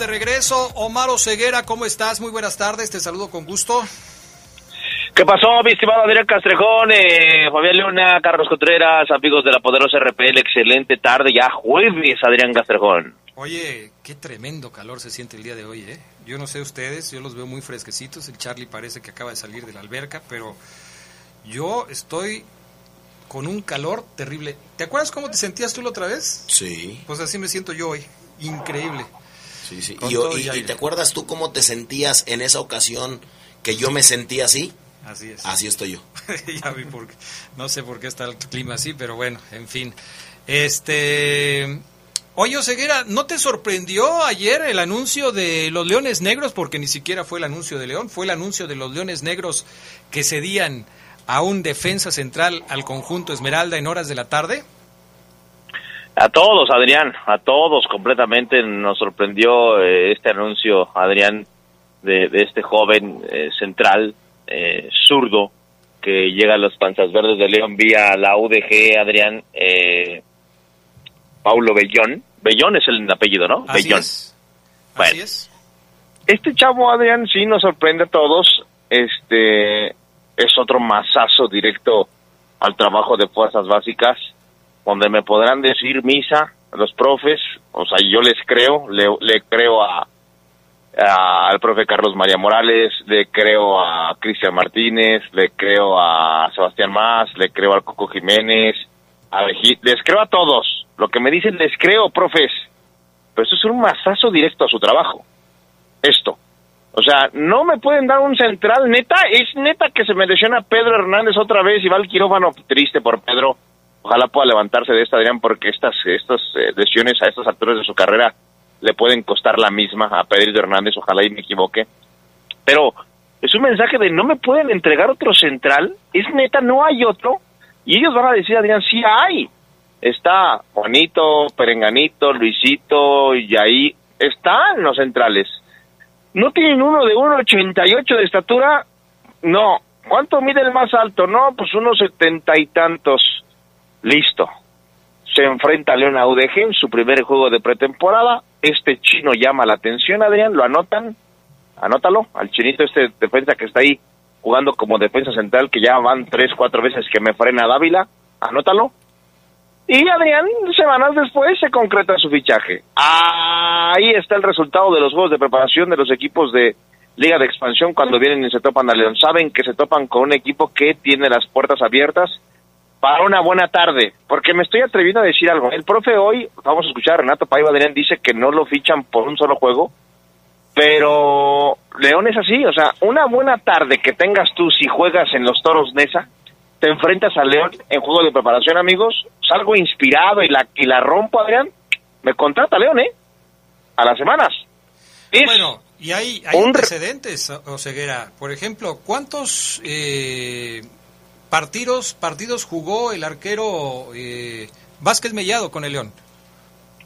De regreso. Omar Ceguera, ¿cómo estás? Muy buenas tardes, te saludo con gusto. ¿Qué pasó, mi estimado Adrián Castrejón, eh, Fabián Leona, Carlos Contreras, amigos de la poderosa RPL? Excelente tarde, ya jueves, Adrián Castrejón. Oye, qué tremendo calor se siente el día de hoy, ¿eh? Yo no sé ustedes, yo los veo muy fresquecitos. El Charlie parece que acaba de salir de la alberca, pero yo estoy con un calor terrible. ¿Te acuerdas cómo te sentías tú la otra vez? Sí. Pues así me siento yo hoy. Increíble. Sí, sí. Con Y, te acuerdas tú cómo te sentías en esa ocasión que yo me sentí así? Así es. Así estoy yo. ya vi por qué. No sé por qué está el clima así, pero bueno, en fin. Este. Oye, Oseguera, ¿no te sorprendió ayer el anuncio de los Leones Negros? Porque ni siquiera fue el anuncio de León, fue el anuncio de los Leones Negros que cedían a un defensa central al conjunto Esmeralda en horas de la tarde. A todos, Adrián, a todos completamente nos sorprendió eh, este anuncio, Adrián, de, de este joven eh, central eh, zurdo que llega a los Panzas Verdes de León vía la UDG, Adrián, eh, Paulo Bellón. Bellón es el apellido, ¿no? Así Bellón. es. Bueno, Así es. este chavo, Adrián, sí nos sorprende a todos. Este es otro masazo directo al trabajo de fuerzas básicas, donde me podrán decir misa los profes, o sea, yo les creo, le, creo a, al profe Carlos María Morales, le creo a Cristian Martínez, le creo a Sebastián Más, le creo al Coco Jiménez, a les creo a todos. Lo que me dicen les creo, profes. Pero esto es un masazo directo a su trabajo. Esto. O sea, no me pueden dar un central, neta, es neta que se me lesiona Pedro Hernández otra vez y va al quirófano triste por Pedro. Ojalá pueda levantarse de esta, Adrián, porque estas, estas eh, lesiones a estas alturas de su carrera le pueden costar la misma a Pedro Hernández, ojalá y me equivoque. Pero es un mensaje de no me pueden entregar otro central, es neta, no hay otro. Y ellos van a decir, Adrián, sí hay. Está Juanito, Perenganito, Luisito, y ahí están los centrales. ¿No tienen uno de 1,88 de estatura? No. ¿Cuánto mide el más alto? No, pues unos setenta y tantos. Listo. Se enfrenta a León a UDG en su primer juego de pretemporada. Este chino llama la atención, Adrián, lo anotan. Anótalo, al chinito este defensa que está ahí jugando como defensa central, que ya van tres, cuatro veces que me frena Dávila. Anótalo. Y Adrián, semanas después se concreta su fichaje. Ahí está el resultado de los juegos de preparación de los equipos de Liga de Expansión cuando vienen y se topan a León. Saben que se topan con un equipo que tiene las puertas abiertas para una buena tarde. Porque me estoy atreviendo a decir algo. El profe hoy, vamos a escuchar a Renato Paiva Adrián, dice que no lo fichan por un solo juego. Pero León es así, o sea, una buena tarde que tengas tú si juegas en los Toros Nesa, te enfrentas a León en juego de preparación, amigos, salgo inspirado y la, y la rompo, Adrián, me contrata León, ¿eh? A las semanas. Bueno, y hay, hay antecedentes, O- Oseguera. Por ejemplo, ¿cuántos eh, partidos, partidos jugó el arquero eh, Vázquez Mellado con el León?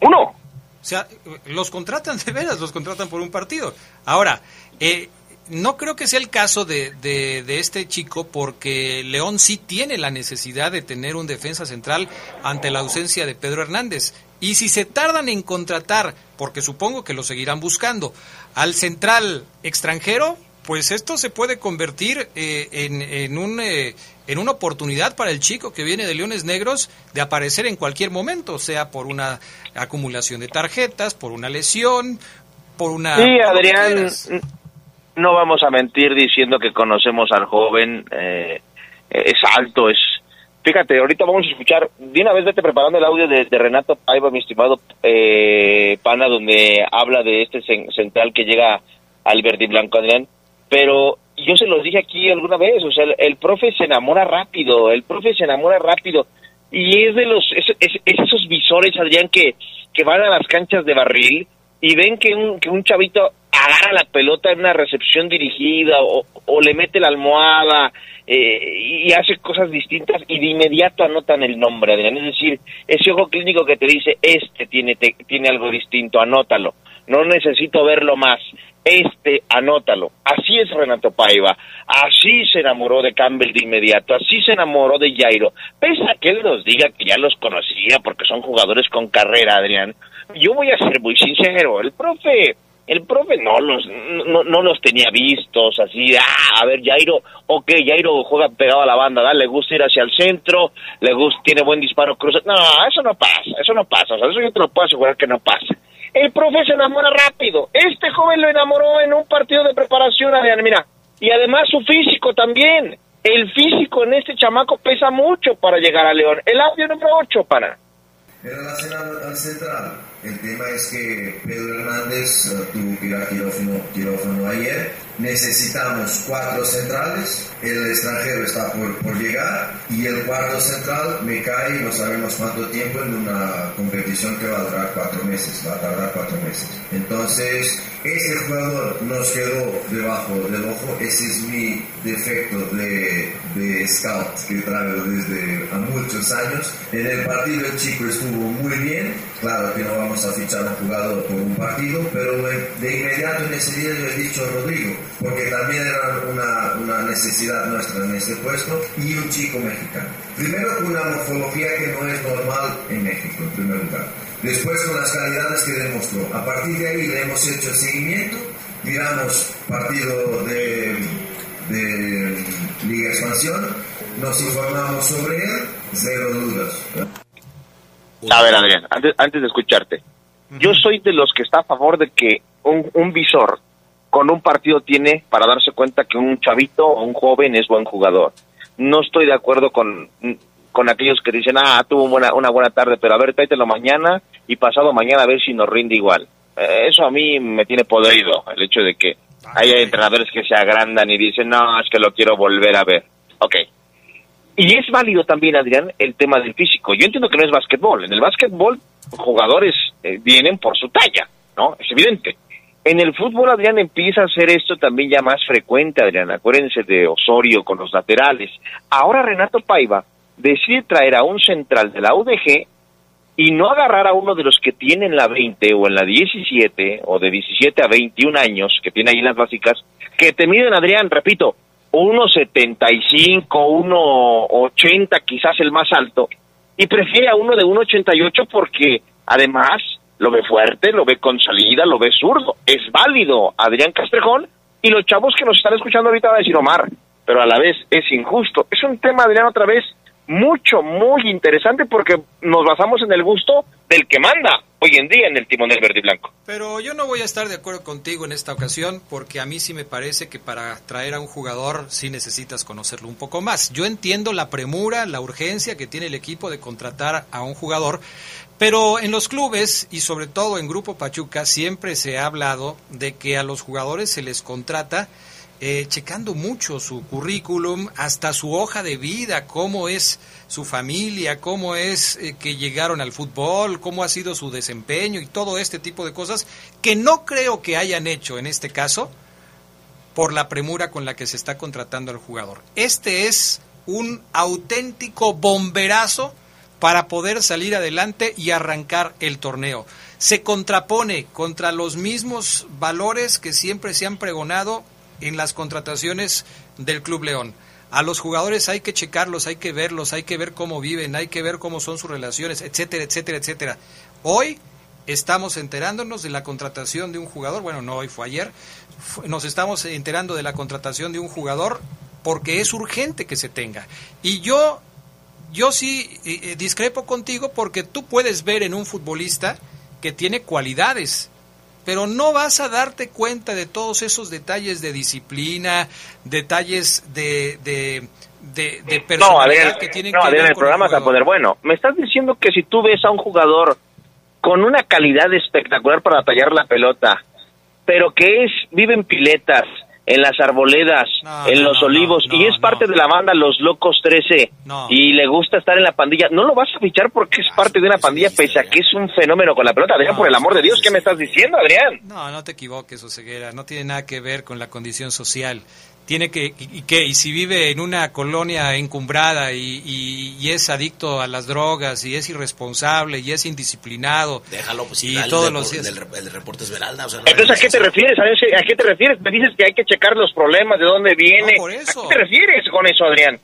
Uno. O sea, los contratan de veras, los contratan por un partido. Ahora, eh, no creo que sea el caso de, de, de este chico porque León sí tiene la necesidad de tener un defensa central ante la ausencia de Pedro Hernández. Y si se tardan en contratar, porque supongo que lo seguirán buscando, al central extranjero, pues esto se puede convertir eh, en, en, un, eh, en una oportunidad para el chico que viene de Leones Negros de aparecer en cualquier momento, sea por una acumulación de tarjetas, por una lesión, por una... Sí, Adrián, no vamos a mentir diciendo que conocemos al joven, eh, es alto, es... Fíjate, ahorita vamos a escuchar, de una vez vete preparando el audio de, de Renato Paiva, mi estimado eh, pana, donde habla de este central que llega al verde y blanco, Adrián, pero yo se los dije aquí alguna vez, o sea, el, el, profe se enamora rápido, el profe se enamora rápido, y es de los, es, es, es esos visores, Adrián, que, que van a las canchas de barril y ven que un, que un chavito agarra la pelota en una recepción dirigida o, o le mete la almohada eh, y hace cosas distintas y de inmediato anotan el nombre, Adrián. Es decir, ese ojo clínico que te dice, este tiene, te, tiene algo distinto, anótalo. No necesito verlo más. Este, anótalo. Así es Renato Paiva. Así se enamoró de Campbell de inmediato. Así se enamoró de Jairo. Pese a que él nos diga que ya los conocía porque son jugadores con carrera, Adrián. Yo voy a ser muy sincero. El profe el profe no los no, no los tenía vistos así ah a ver Jairo ok Jairo juega pegado a la banda ¿da? le gusta ir hacia el centro le gusta tiene buen disparo cruza no eso no pasa eso no pasa eso yo te lo puedo asegurar que no pasa el profe se enamora rápido. Este joven lo enamoró en un partido de preparación Adrián mira. Y además su físico también. El físico en este chamaco pesa mucho para llegar a León. El audio número 8 para al central el tema es que Pedro Hernández uh, tuvo que ir a quirófano, quirófano ayer. Necesitamos cuatro centrales. El extranjero está por, por, llegar. Y el cuarto central me cae, no sabemos cuánto tiempo, en una competición que va a durar cuatro meses. Va a tardar cuatro meses. Entonces, ese jugador nos quedó debajo del ojo. Ese es mi defecto de, de scout que traigo desde a muchos años. En el partido el chico estuvo muy bien. Claro que no vamos a fichar un jugador por un partido, pero de inmediato en ese día yo he dicho a Rodrigo, porque también era una, una necesidad nuestra en ese puesto, y un chico mexicano. Primero con una morfología que no es normal en México, en primer lugar. Después con las calidades que demostró. A partir de ahí le hemos hecho el seguimiento, miramos partido de, de Liga Expansión, nos informamos sobre él, cero dudas. A ver, Adrián, antes, antes de escucharte, yo soy de los que está a favor de que un, un, visor con un partido tiene para darse cuenta que un chavito o un joven es buen jugador. No estoy de acuerdo con, con aquellos que dicen, ah, tuvo buena, una buena tarde, pero a ver, tráetelo mañana y pasado mañana a ver si nos rinde igual. Eh, eso a mí me tiene podrido, el hecho de que haya entrenadores que se agrandan y dicen, no, es que lo quiero volver a ver. Ok, y es válido también, Adrián, el tema del físico. Yo entiendo que no es básquetbol. En el básquetbol, jugadores eh, vienen por su talla, ¿no? Es evidente. En el fútbol, Adrián, empieza a hacer esto también ya más frecuente, Adrián. Acuérdense de Osorio con los laterales. Ahora Renato Paiva decide traer a un central de la UDG y no agarrar a uno de los que tienen la 20 o en la 17 o de 17 a 21 años que tiene ahí las básicas, que te miden, Adrián, repito, 1.75, 1.80, quizás el más alto, y prefiere a uno de 1.88 porque además lo ve fuerte, lo ve con salida, lo ve zurdo. Es válido Adrián Castrejón y los chavos que nos están escuchando ahorita van a decir Omar, pero a la vez es injusto. Es un tema, Adrián, otra vez mucho, muy interesante porque nos basamos en el gusto del que manda hoy en día en el timón del verde y blanco. Pero yo no voy a estar de acuerdo contigo en esta ocasión porque a mí sí me parece que para traer a un jugador sí necesitas conocerlo un poco más. Yo entiendo la premura, la urgencia que tiene el equipo de contratar a un jugador, pero en los clubes y sobre todo en Grupo Pachuca siempre se ha hablado de que a los jugadores se les contrata eh, checando mucho su currículum, hasta su hoja de vida, cómo es su familia, cómo es eh, que llegaron al fútbol, cómo ha sido su desempeño y todo este tipo de cosas que no creo que hayan hecho en este caso por la premura con la que se está contratando al jugador. Este es un auténtico bomberazo para poder salir adelante y arrancar el torneo. Se contrapone contra los mismos valores que siempre se han pregonado en las contrataciones del Club León. A los jugadores hay que checarlos, hay que verlos, hay que ver cómo viven, hay que ver cómo son sus relaciones, etcétera, etcétera, etcétera. Hoy estamos enterándonos de la contratación de un jugador, bueno, no hoy fue ayer, nos estamos enterando de la contratación de un jugador porque es urgente que se tenga. Y yo, yo sí eh, eh, discrepo contigo porque tú puedes ver en un futbolista que tiene cualidades, pero no vas a darte cuenta de todos esos detalles de disciplina, detalles de, de, de, de No, personalidad Adrián, que tienen no, que ver el con programa se va a poner bueno. Me estás diciendo que si tú ves a un jugador con una calidad espectacular para tallar la pelota, pero que es vive en piletas, en las arboledas, en los olivos, y es parte de la banda Los Locos 13, No. y le gusta estar en la pandilla, ¿no lo vas a fichar porque es parte de una pandilla, pese a que es un fenómeno con la pelota? Adrián, por el amor de Dios, ¿qué me estás diciendo, Adrián? No, no te equivoques, Oseguera, no tiene nada que ver con la condición social. Tiene que, y, y qué? y si vive en una colonia encumbrada y, y- y es adicto a las drogas y es irresponsable y es indisciplinado Déjalo, pues, y el todos los días. del rep- el reporte Esmeralda. O sea, no Entonces, ¿a qué te refieres? ¿A qué te refieres? Me dices que hay que checar los problemas, de dónde viene. No, por eso. ¿A qué te refieres con eso, Adrián?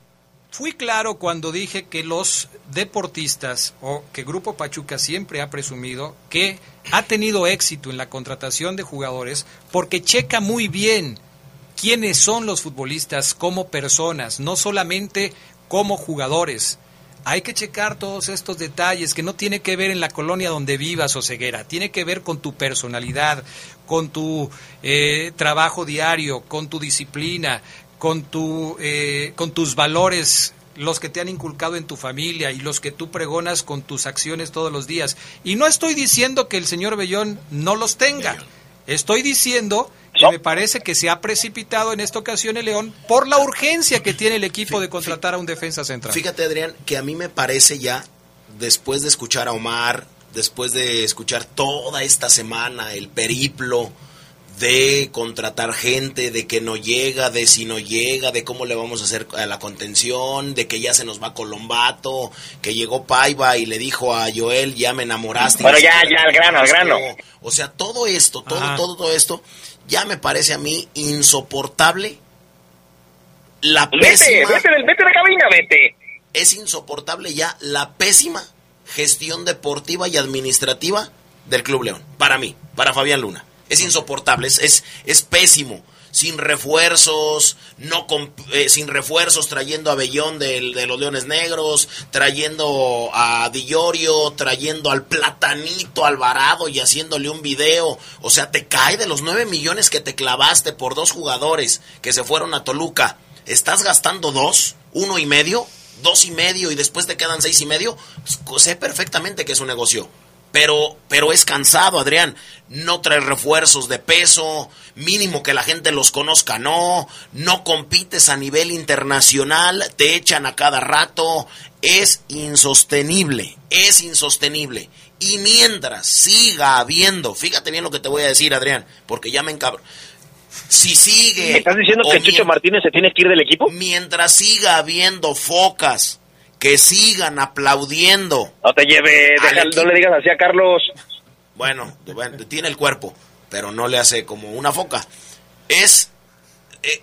Fui claro cuando dije que los deportistas o que Grupo Pachuca siempre ha presumido que ha tenido éxito en la contratación de jugadores porque checa muy bien quiénes son los futbolistas como personas, no solamente como jugadores. Hay que checar todos estos detalles que no tiene que ver en la colonia donde vivas o ceguera, tiene que ver con tu personalidad, con tu eh, trabajo diario, con tu disciplina, con, tu, eh, con tus valores, los que te han inculcado en tu familia y los que tú pregonas con tus acciones todos los días. Y no estoy diciendo que el señor Bellón no los tenga, estoy diciendo que me parece que se ha precipitado en esta ocasión el León por la urgencia que tiene el equipo de contratar a un defensa central. Fíjate, Adrián, que a mí me parece ya, después de escuchar a Omar, después de escuchar toda esta semana el periplo de contratar gente, de que no llega, de si no llega, de cómo le vamos a hacer a la contención, de que ya se nos va Colombato, que llegó Paiva y le dijo a Joel, ya me enamoraste. y Bueno, ya, ya, al grano, al conozco". grano. O sea, todo esto, todo, Ajá. todo, todo esto, ya me parece a mí insoportable la Vete, pésima vete, vete de la cabina, vete. es insoportable ya la pésima gestión deportiva y administrativa del Club León. Para mí, para Fabián Luna. Es insoportable, es, es, es pésimo. Sin refuerzos, no con- eh, sin refuerzos, trayendo a Bellón del- de los Leones Negros, trayendo a Dillorio, trayendo al Platanito Alvarado y haciéndole un video. O sea, te cae de los nueve millones que te clavaste por dos jugadores que se fueron a Toluca. ¿Estás gastando dos? ¿Uno y medio? ¿Dos y medio? Y después te quedan seis y medio. Pues, sé perfectamente que es un negocio. Pero, pero es cansado, Adrián. No trae refuerzos de peso, mínimo que la gente los conozca, no. No compites a nivel internacional, te echan a cada rato. Es insostenible, es insostenible. Y mientras siga habiendo, fíjate bien lo que te voy a decir, Adrián, porque ya me encabro. Si sigue. ¿Me estás diciendo que Chucho Martínez se tiene que ir del equipo? Mientras siga habiendo focas que sigan aplaudiendo. No te lleve, deja- no le digas así a Carlos. Bueno, bueno, tiene el cuerpo, pero no le hace como una foca. Es, eh,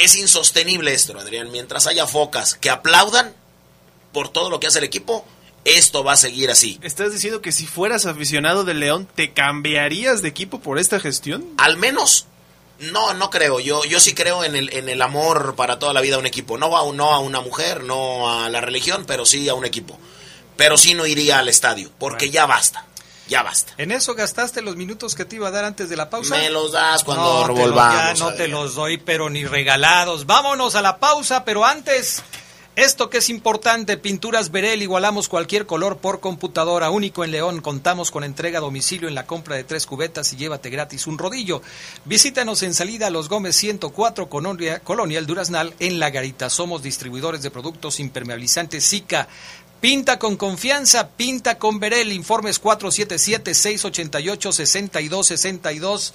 es insostenible esto, Adrián. Mientras haya focas que aplaudan por todo lo que hace el equipo, esto va a seguir así. ¿Estás diciendo que si fueras aficionado del León, te cambiarías de equipo por esta gestión? Al menos, no, no creo. Yo, yo sí creo en el, en el amor para toda la vida a un equipo. No a, no a una mujer, no a la religión, pero sí a un equipo. Pero sí no iría al estadio, porque ya basta. Ya basta. ¿En eso gastaste los minutos que te iba a dar antes de la pausa? Me los das cuando no, ya no te los doy, pero ni regalados. Vámonos a la pausa, pero antes, esto que es importante, Pinturas Verel, igualamos cualquier color por computadora, único en León. Contamos con entrega a domicilio en la compra de tres cubetas y llévate gratis un rodillo. Visítanos en salida a Los Gómez 104, Colonia, Colonia El Duraznal, en La Garita. Somos distribuidores de productos impermeabilizantes Zika. Pinta con confianza, pinta con Verel. Informes 477-688-6262.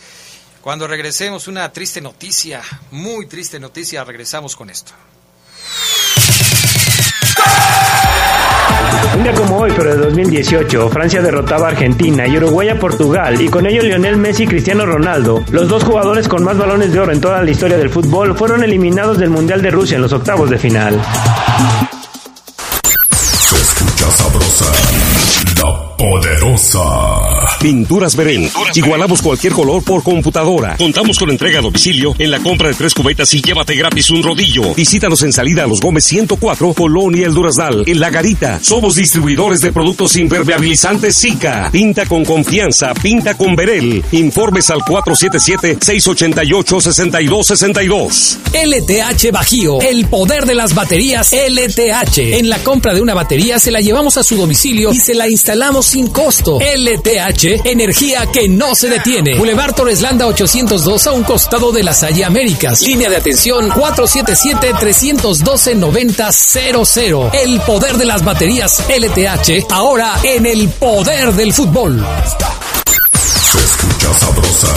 Cuando regresemos, una triste noticia, muy triste noticia, regresamos con esto. Un día como hoy, pero de 2018, Francia derrotaba a Argentina y Uruguay a Portugal, y con ello Lionel Messi y Cristiano Ronaldo, los dos jugadores con más balones de oro en toda la historia del fútbol, fueron eliminados del Mundial de Rusia en los octavos de final. Pinturas Verén. Igualamos cualquier color por computadora. Contamos con entrega a domicilio en la compra de tres cubetas y llévate gratis un rodillo. Visítanos en salida a los Gómez 104, Colonia El Durazdal, en La Garita. Somos distribuidores de productos impermeabilizantes Zika. Pinta con confianza, pinta con Verel. Informes al 477-688-6262. LTH Bajío, el poder de las baterías LTH. En la compra de una batería se la llevamos a su domicilio y se la instalamos sin costo. LTH, energía que no se detiene. Boulevard Torreslanda 802 a un costado de las Salle Américas. Línea de atención 477-312-9000. El poder de las baterías LTH, ahora en el poder del fútbol. Se escucha sabrosa,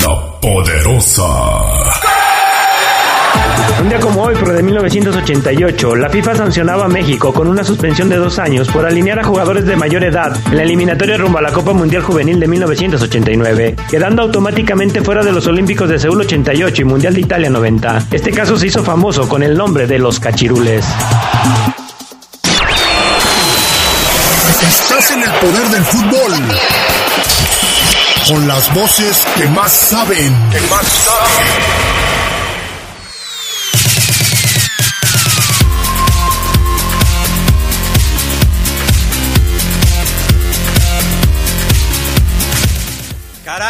la poderosa. Un día como hoy, pero de 1988, la FIFA sancionaba a México con una suspensión de dos años por alinear a jugadores de mayor edad en la eliminatoria rumbo a la Copa Mundial Juvenil de 1989, quedando automáticamente fuera de los Olímpicos de Seúl 88 y Mundial de Italia 90. Este caso se hizo famoso con el nombre de los cachirules. Estás en el poder del fútbol. Con las voces que más saben. Que más saben.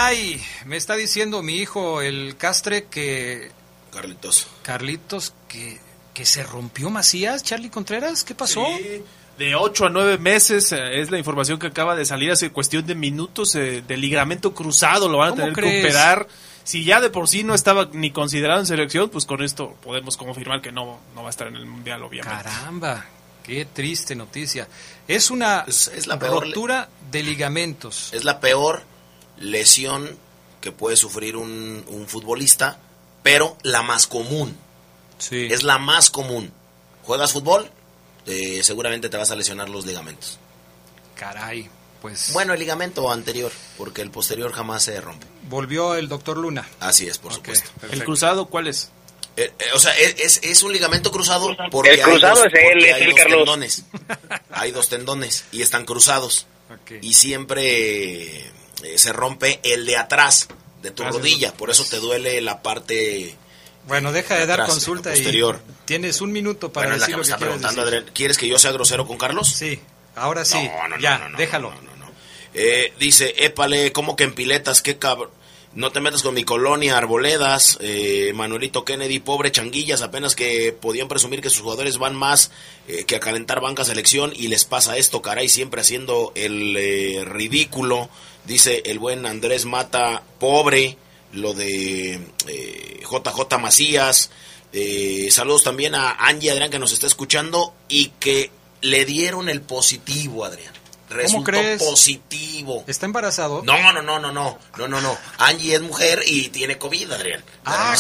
Caray, me está diciendo mi hijo el Castre que Carlitos. Carlitos que, que se rompió Macías, Charlie Contreras, ¿qué pasó? Sí, de 8 a 9 meses eh, es la información que acaba de salir hace cuestión de minutos eh, de ligamento cruzado, lo van a ¿Cómo tener crees? que operar. Si ya de por sí no estaba ni considerado en selección, pues con esto podemos confirmar que no, no va a estar en el Mundial, obviamente. Caramba, qué triste noticia. Es una es la peor de ligamentos. Es la peor lesión que puede sufrir un, un futbolista, pero la más común. Sí. Es la más común. ¿Juegas fútbol? Eh, seguramente te vas a lesionar los ligamentos. Caray, pues Bueno, el ligamento anterior, porque el posterior jamás se rompe. volvió el doctor Luna. Así es, por supuesto. ¿El cruzado cuál es? Eh, eh, o sea, es, es- es un ligamento cruzado porque El cruzado hay dos, es él, porque es hay el dos Carlos. tendones. Hay dos tendones y están cruzados. Y siempre eh, se rompe el de atrás de tu rodilla, por eso te duele la parte Bueno, deja de dar atrás, consulta y posterior. tienes un minuto para Bueno, decir que me lo que está quieres preguntando decir. Adrián. ¿Quieres que yo sea grosero con Carlos? Sí, ahora sí. No, no, no, ya, no, no, déjalo. Eh, dice, épale, ¿cómo que en piletas? ¿Qué cabrón? No te metas con mi colonia, Arboledas, eh, Manuelito Kennedy, pobre changuillas, apenas que podían presumir que sus jugadores van más eh, que a calentar banca selección y les pasa esto, caray, siempre haciendo el eh, ridículo, dice el buen Andrés Mata, pobre, lo de eh, JJ Macías, eh, saludos también a Angie Adrián que nos está escuchando y que le dieron el positivo, Adrián. Resultó crees? positivo. ¿Está embarazado? No, no, no, no, no, no, no, no. Angie es mujer y tiene COVID, Adrián. Ah,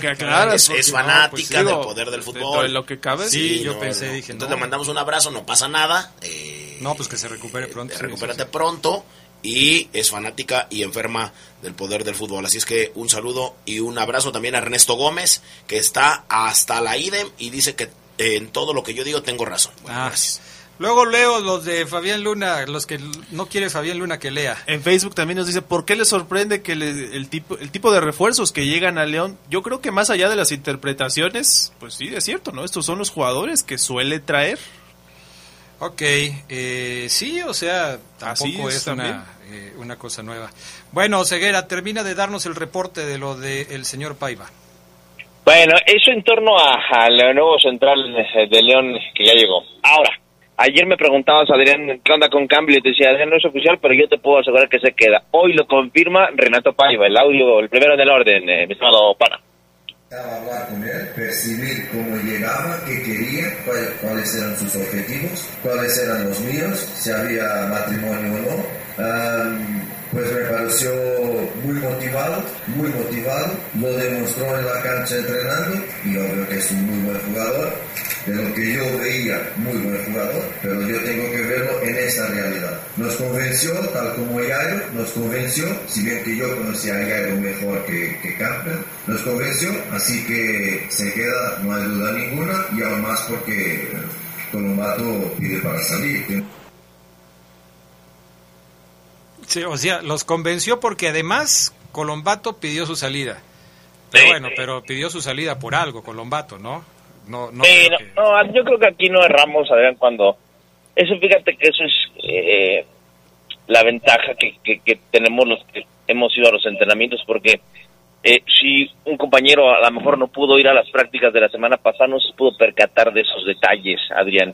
que aclaras, Es, porque es no, fanática pues, del poder del fútbol. de lo que cabe. Sí, yo pensé, dije, Entonces no. le mandamos un abrazo, no pasa nada. eh, No, pues que se recupere pronto. sí, recupérate pronto. Y es fanática y enferma del poder del fútbol. Así es que un saludo y un abrazo también a Ernesto Gómez, que está hasta la IDEM y dice que eh, en todo lo que yo digo tengo razón. Bueno, Ah. gracias. Luego leo los de Fabián Luna, los que no quiere Fabián Luna que lea. En Facebook también nos dice, ¿por qué le sorprende que le- el, tipo, el tipo de refuerzos que llegan a León? Yo creo que más allá de las interpretaciones, pues sí, es cierto, ¿no? Estos son los jugadores que suele traer. Ok, eh, sí, o sea, Así tampoco es una, eh, una cosa nueva. Bueno, Ceguera, termina de darnos el reporte de lo del señor Paiva. Bueno, eso en torno a- al nuevo central de León que ya llegó. Ahora, ayer me preguntabas, Adrián, ¿qué onda con Cambio? Y te decía, Adrián, no es oficial, pero yo te puedo asegurar que se queda. Hoy lo confirma Renato Paiva, el audio, el primero del orden, eh, mi estimado pana. Necesitaba hablar con él, percibir cómo llegaba, qué quería, cuál- cuáles eran sus objetivos, cuáles eran los míos, si había matrimonio o no. Pues me pareció muy motivado, muy motivado, lo demostró en la cancha entrenando y obvio que es un muy buen jugador, de lo que yo veía, muy buen jugador, pero yo tengo que verlo en esta realidad. Nos convenció, tal como Yairo, nos convenció, si bien que yo conocía a Yairo mejor que, que Campbell, nos convenció, así que se queda, no hay duda ninguna, y aún más porque Colombato pide para salir. Sí, o sea, los convenció porque además Colombato pidió su salida. Pero bueno, pero pidió su salida por algo, Colombato, ¿no? No, no, creo no, que- no, yo creo que aquí no erramos, Adrián, cuando... Eso, fíjate que eso es eh, la ventaja que, que, que tenemos los que hemos ido a los entrenamientos, porque eh, si un compañero a lo mejor no pudo ir a las prácticas de la semana pasada, no se pudo percatar de esos detalles, Adrián.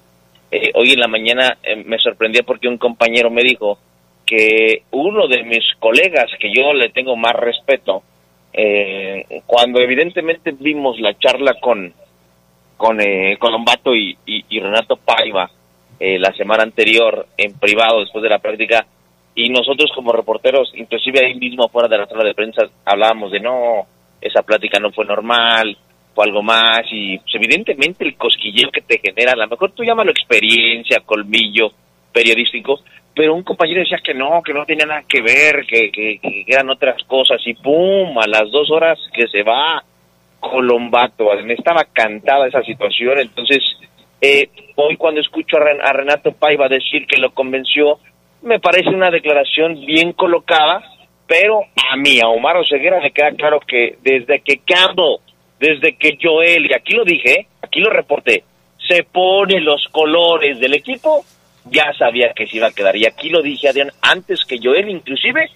Eh, hoy en la mañana eh, me sorprendió porque un compañero me dijo que uno de mis colegas, que yo le tengo más respeto, eh, cuando evidentemente vimos la charla con, con eh, Colombato y, y- Renato Paiva eh, la semana anterior en privado después de la práctica y nosotros como reporteros, inclusive ahí mismo fuera de la sala de prensa, hablábamos de no, esa plática no fue normal, fue algo más y pues, evidentemente el cosquilleo que te genera, a lo mejor tú llámalo experiencia, colmillo periodístico, pero un compañero decía que no, que no tenía nada que ver, que, que, que eran otras cosas y ¡pum! A las dos horas que se va Colombato, me estaba cantada esa situación, entonces eh, hoy cuando escucho a, Ren- a Renato Paiva decir que lo convenció, me parece una declaración bien colocada, pero a mí, a Omar Oseguera, me queda claro que desde que Campbell, desde que Joel, y aquí lo dije, aquí lo reporté, se pone los colores del equipo, ya sabía que se iba a quedar. Y aquí lo dije, Adrián, antes que Joel inclusive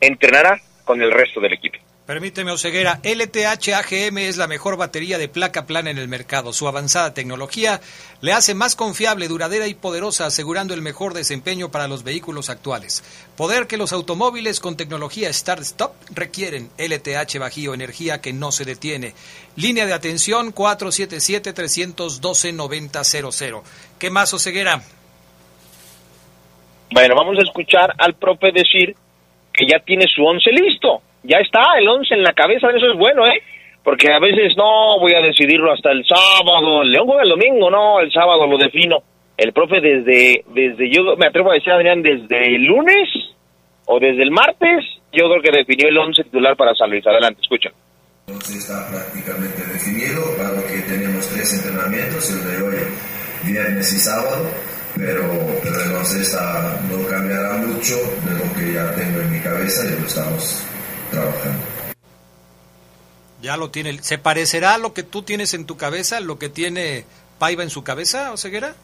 entrenara con el resto del equipo. Permíteme, Oseguera, LTH AGM es la mejor batería de placa plana en el mercado. Su avanzada tecnología le hace más confiable, duradera y poderosa, asegurando el mejor desempeño para los vehículos actuales. Poder que los automóviles con tecnología Start-Stop requieren. LTH Bajío, energía que no se detiene. Línea de atención 477-312-9000. ¿Qué más, Oseguera? Bueno, vamos a escuchar al profe decir que ya tiene su once listo. Ya está el once en la cabeza, eso es bueno, ¿eh? Porque a veces no, voy a decidirlo hasta el sábado. El León juega el domingo, no, el sábado lo defino. El profe desde, desde yo me atrevo a decir, Adrián, desde el lunes o desde el martes, yo creo que definió el once titular para San Luis. Adelante, escucha. Entonces está prácticamente definido, claro que tenemos tres entrenamientos, el de hoy, viernes y sábado, pero, pero el once está, no cambiará mucho de lo que ya tengo en mi cabeza y lo estamos trabajando. Ya lo tiene. ¿Se parecerá a lo que tú tienes en tu cabeza, lo que tiene Paiva en su cabeza, Oseguera?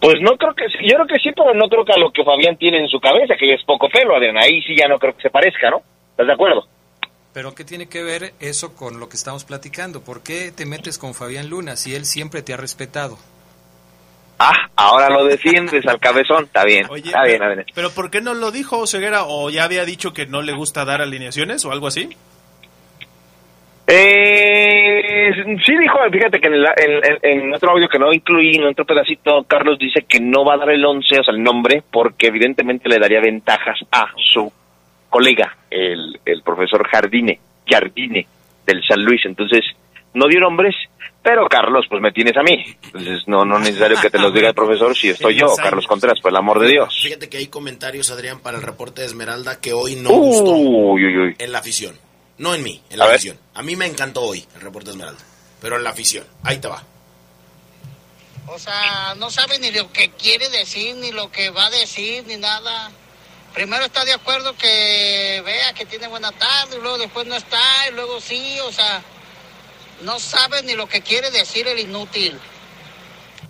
Pues no creo que, yo creo que sí, pero no creo que a lo que Fabián tiene en su cabeza, que es poco pelo, Adrián. Ahí sí ya no creo que se parezca, ¿no? ¿Estás de acuerdo? Pero ¿qué tiene que ver eso con lo que estamos platicando? ¿Por qué te metes con Fabián Luna si él siempre te ha respetado? Ah, ahora lo defiendes al cabezón. Está bien, Oye, está bien, pero, pero ¿por qué no lo dijo Ceguera? ¿O ya había dicho que no le gusta dar alineaciones o algo así? Eh, sí dijo, fíjate que en, el- en- en- en otro audio que no incluí, en otro pedacito, Carlos dice que no va a dar el 11, o sea, el nombre, porque evidentemente le daría ventajas a su colega, el, el profesor Jardine, Jardine, del San Luis. Entonces, no dio nombres, pero Carlos, pues me tienes a mí. Entonces, no, no es necesario que te los diga el profesor si estoy yo, Carlos Contreras, por el amor de Dios. Fíjate que hay comentarios, Adrián, para el reporte de Esmeralda que hoy no Uy, gustó uy, uy. en la afición. No en mí, en la A ver. afición. A mí me encantó hoy el reporte de Esmeralda, pero en la afición. Ahí te va. O sea, no sabe ni lo que quiere decir, ni lo que va a decir, ni nada. Primero está de acuerdo que vea que tiene buena tarde, y luego después no está, y luego sí, o sea, no sabe ni lo que quiere decir el inútil.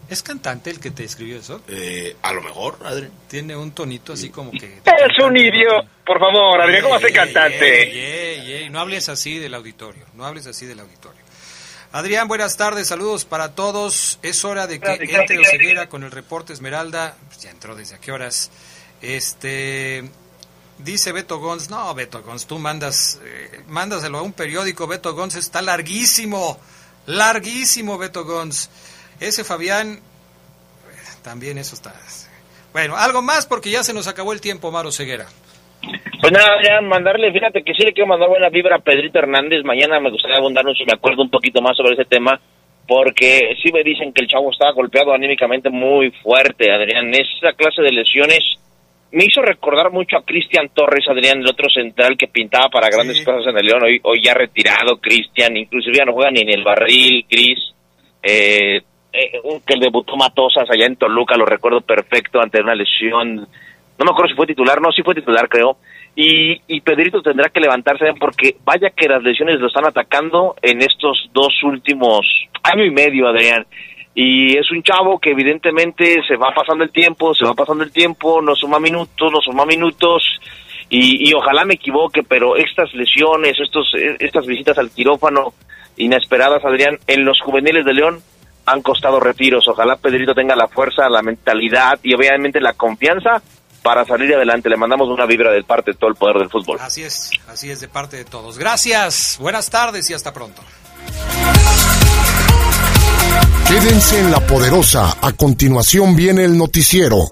¿Es cantante el que te escribió eso? Eh, a lo mejor, Adrián. Tiene un tonito así como que... Es un idiota. Por favor, Adrián, ¿cómo hace cantante? No hables así del auditorio, no hables así del auditorio. Adrián, buenas tardes, saludos para todos. Es hora de que entre Oseguera con el reporte Esmeralda. Pues ya entró desde a qué horas. Este dice Beto Gons, no, Beto Gons, tú mandas, eh, a un periódico, Beto Gons está larguísimo, larguísimo Beto Gons. Ese Fabián, eh, también eso está. Bueno, algo más porque ya se nos acabó el tiempo, Maro Ceguera. Pues nada, ya mandarle, fíjate que sí le quiero mandar buena vibra a Pedrito Hernández. Mañana me gustaría abundarnos si me acuerdo un poquito más sobre ese tema, porque sí me dicen que el chavo estaba golpeado anímicamente muy fuerte, Adrián. Esa clase de lesiones me hizo recordar mucho a Cristian Torres, Adrián, el otro central que pintaba para grandes cosas en el León. Hoy, hoy ya retirado, Cristian, inclusive ya no juega ni en el barril, Cris. Eh, eh, un que debutó Matosas allá en Toluca, lo recuerdo perfecto, ante una lesión no me acuerdo si fue titular, no, sí fue titular creo, y, y Pedrito tendrá que levantarse porque vaya que las lesiones lo están atacando en estos dos últimos año y medio, Adrián. Y es un chavo que evidentemente se va pasando el tiempo, se va pasando el tiempo, no suma minutos, no suma minutos, y, ojalá me equivoque, pero estas lesiones, estos, estas visitas al quirófano inesperadas, Adrián, en los juveniles de León han costado retiros. Ojalá Pedrito tenga la fuerza, la mentalidad y obviamente la confianza para salir adelante. Le mandamos una vibra del parte de todo el poder del fútbol. Así es, así es de parte de todos. Gracias, buenas tardes y hasta pronto. Quédense en la poderosa. A continuación viene el noticiero.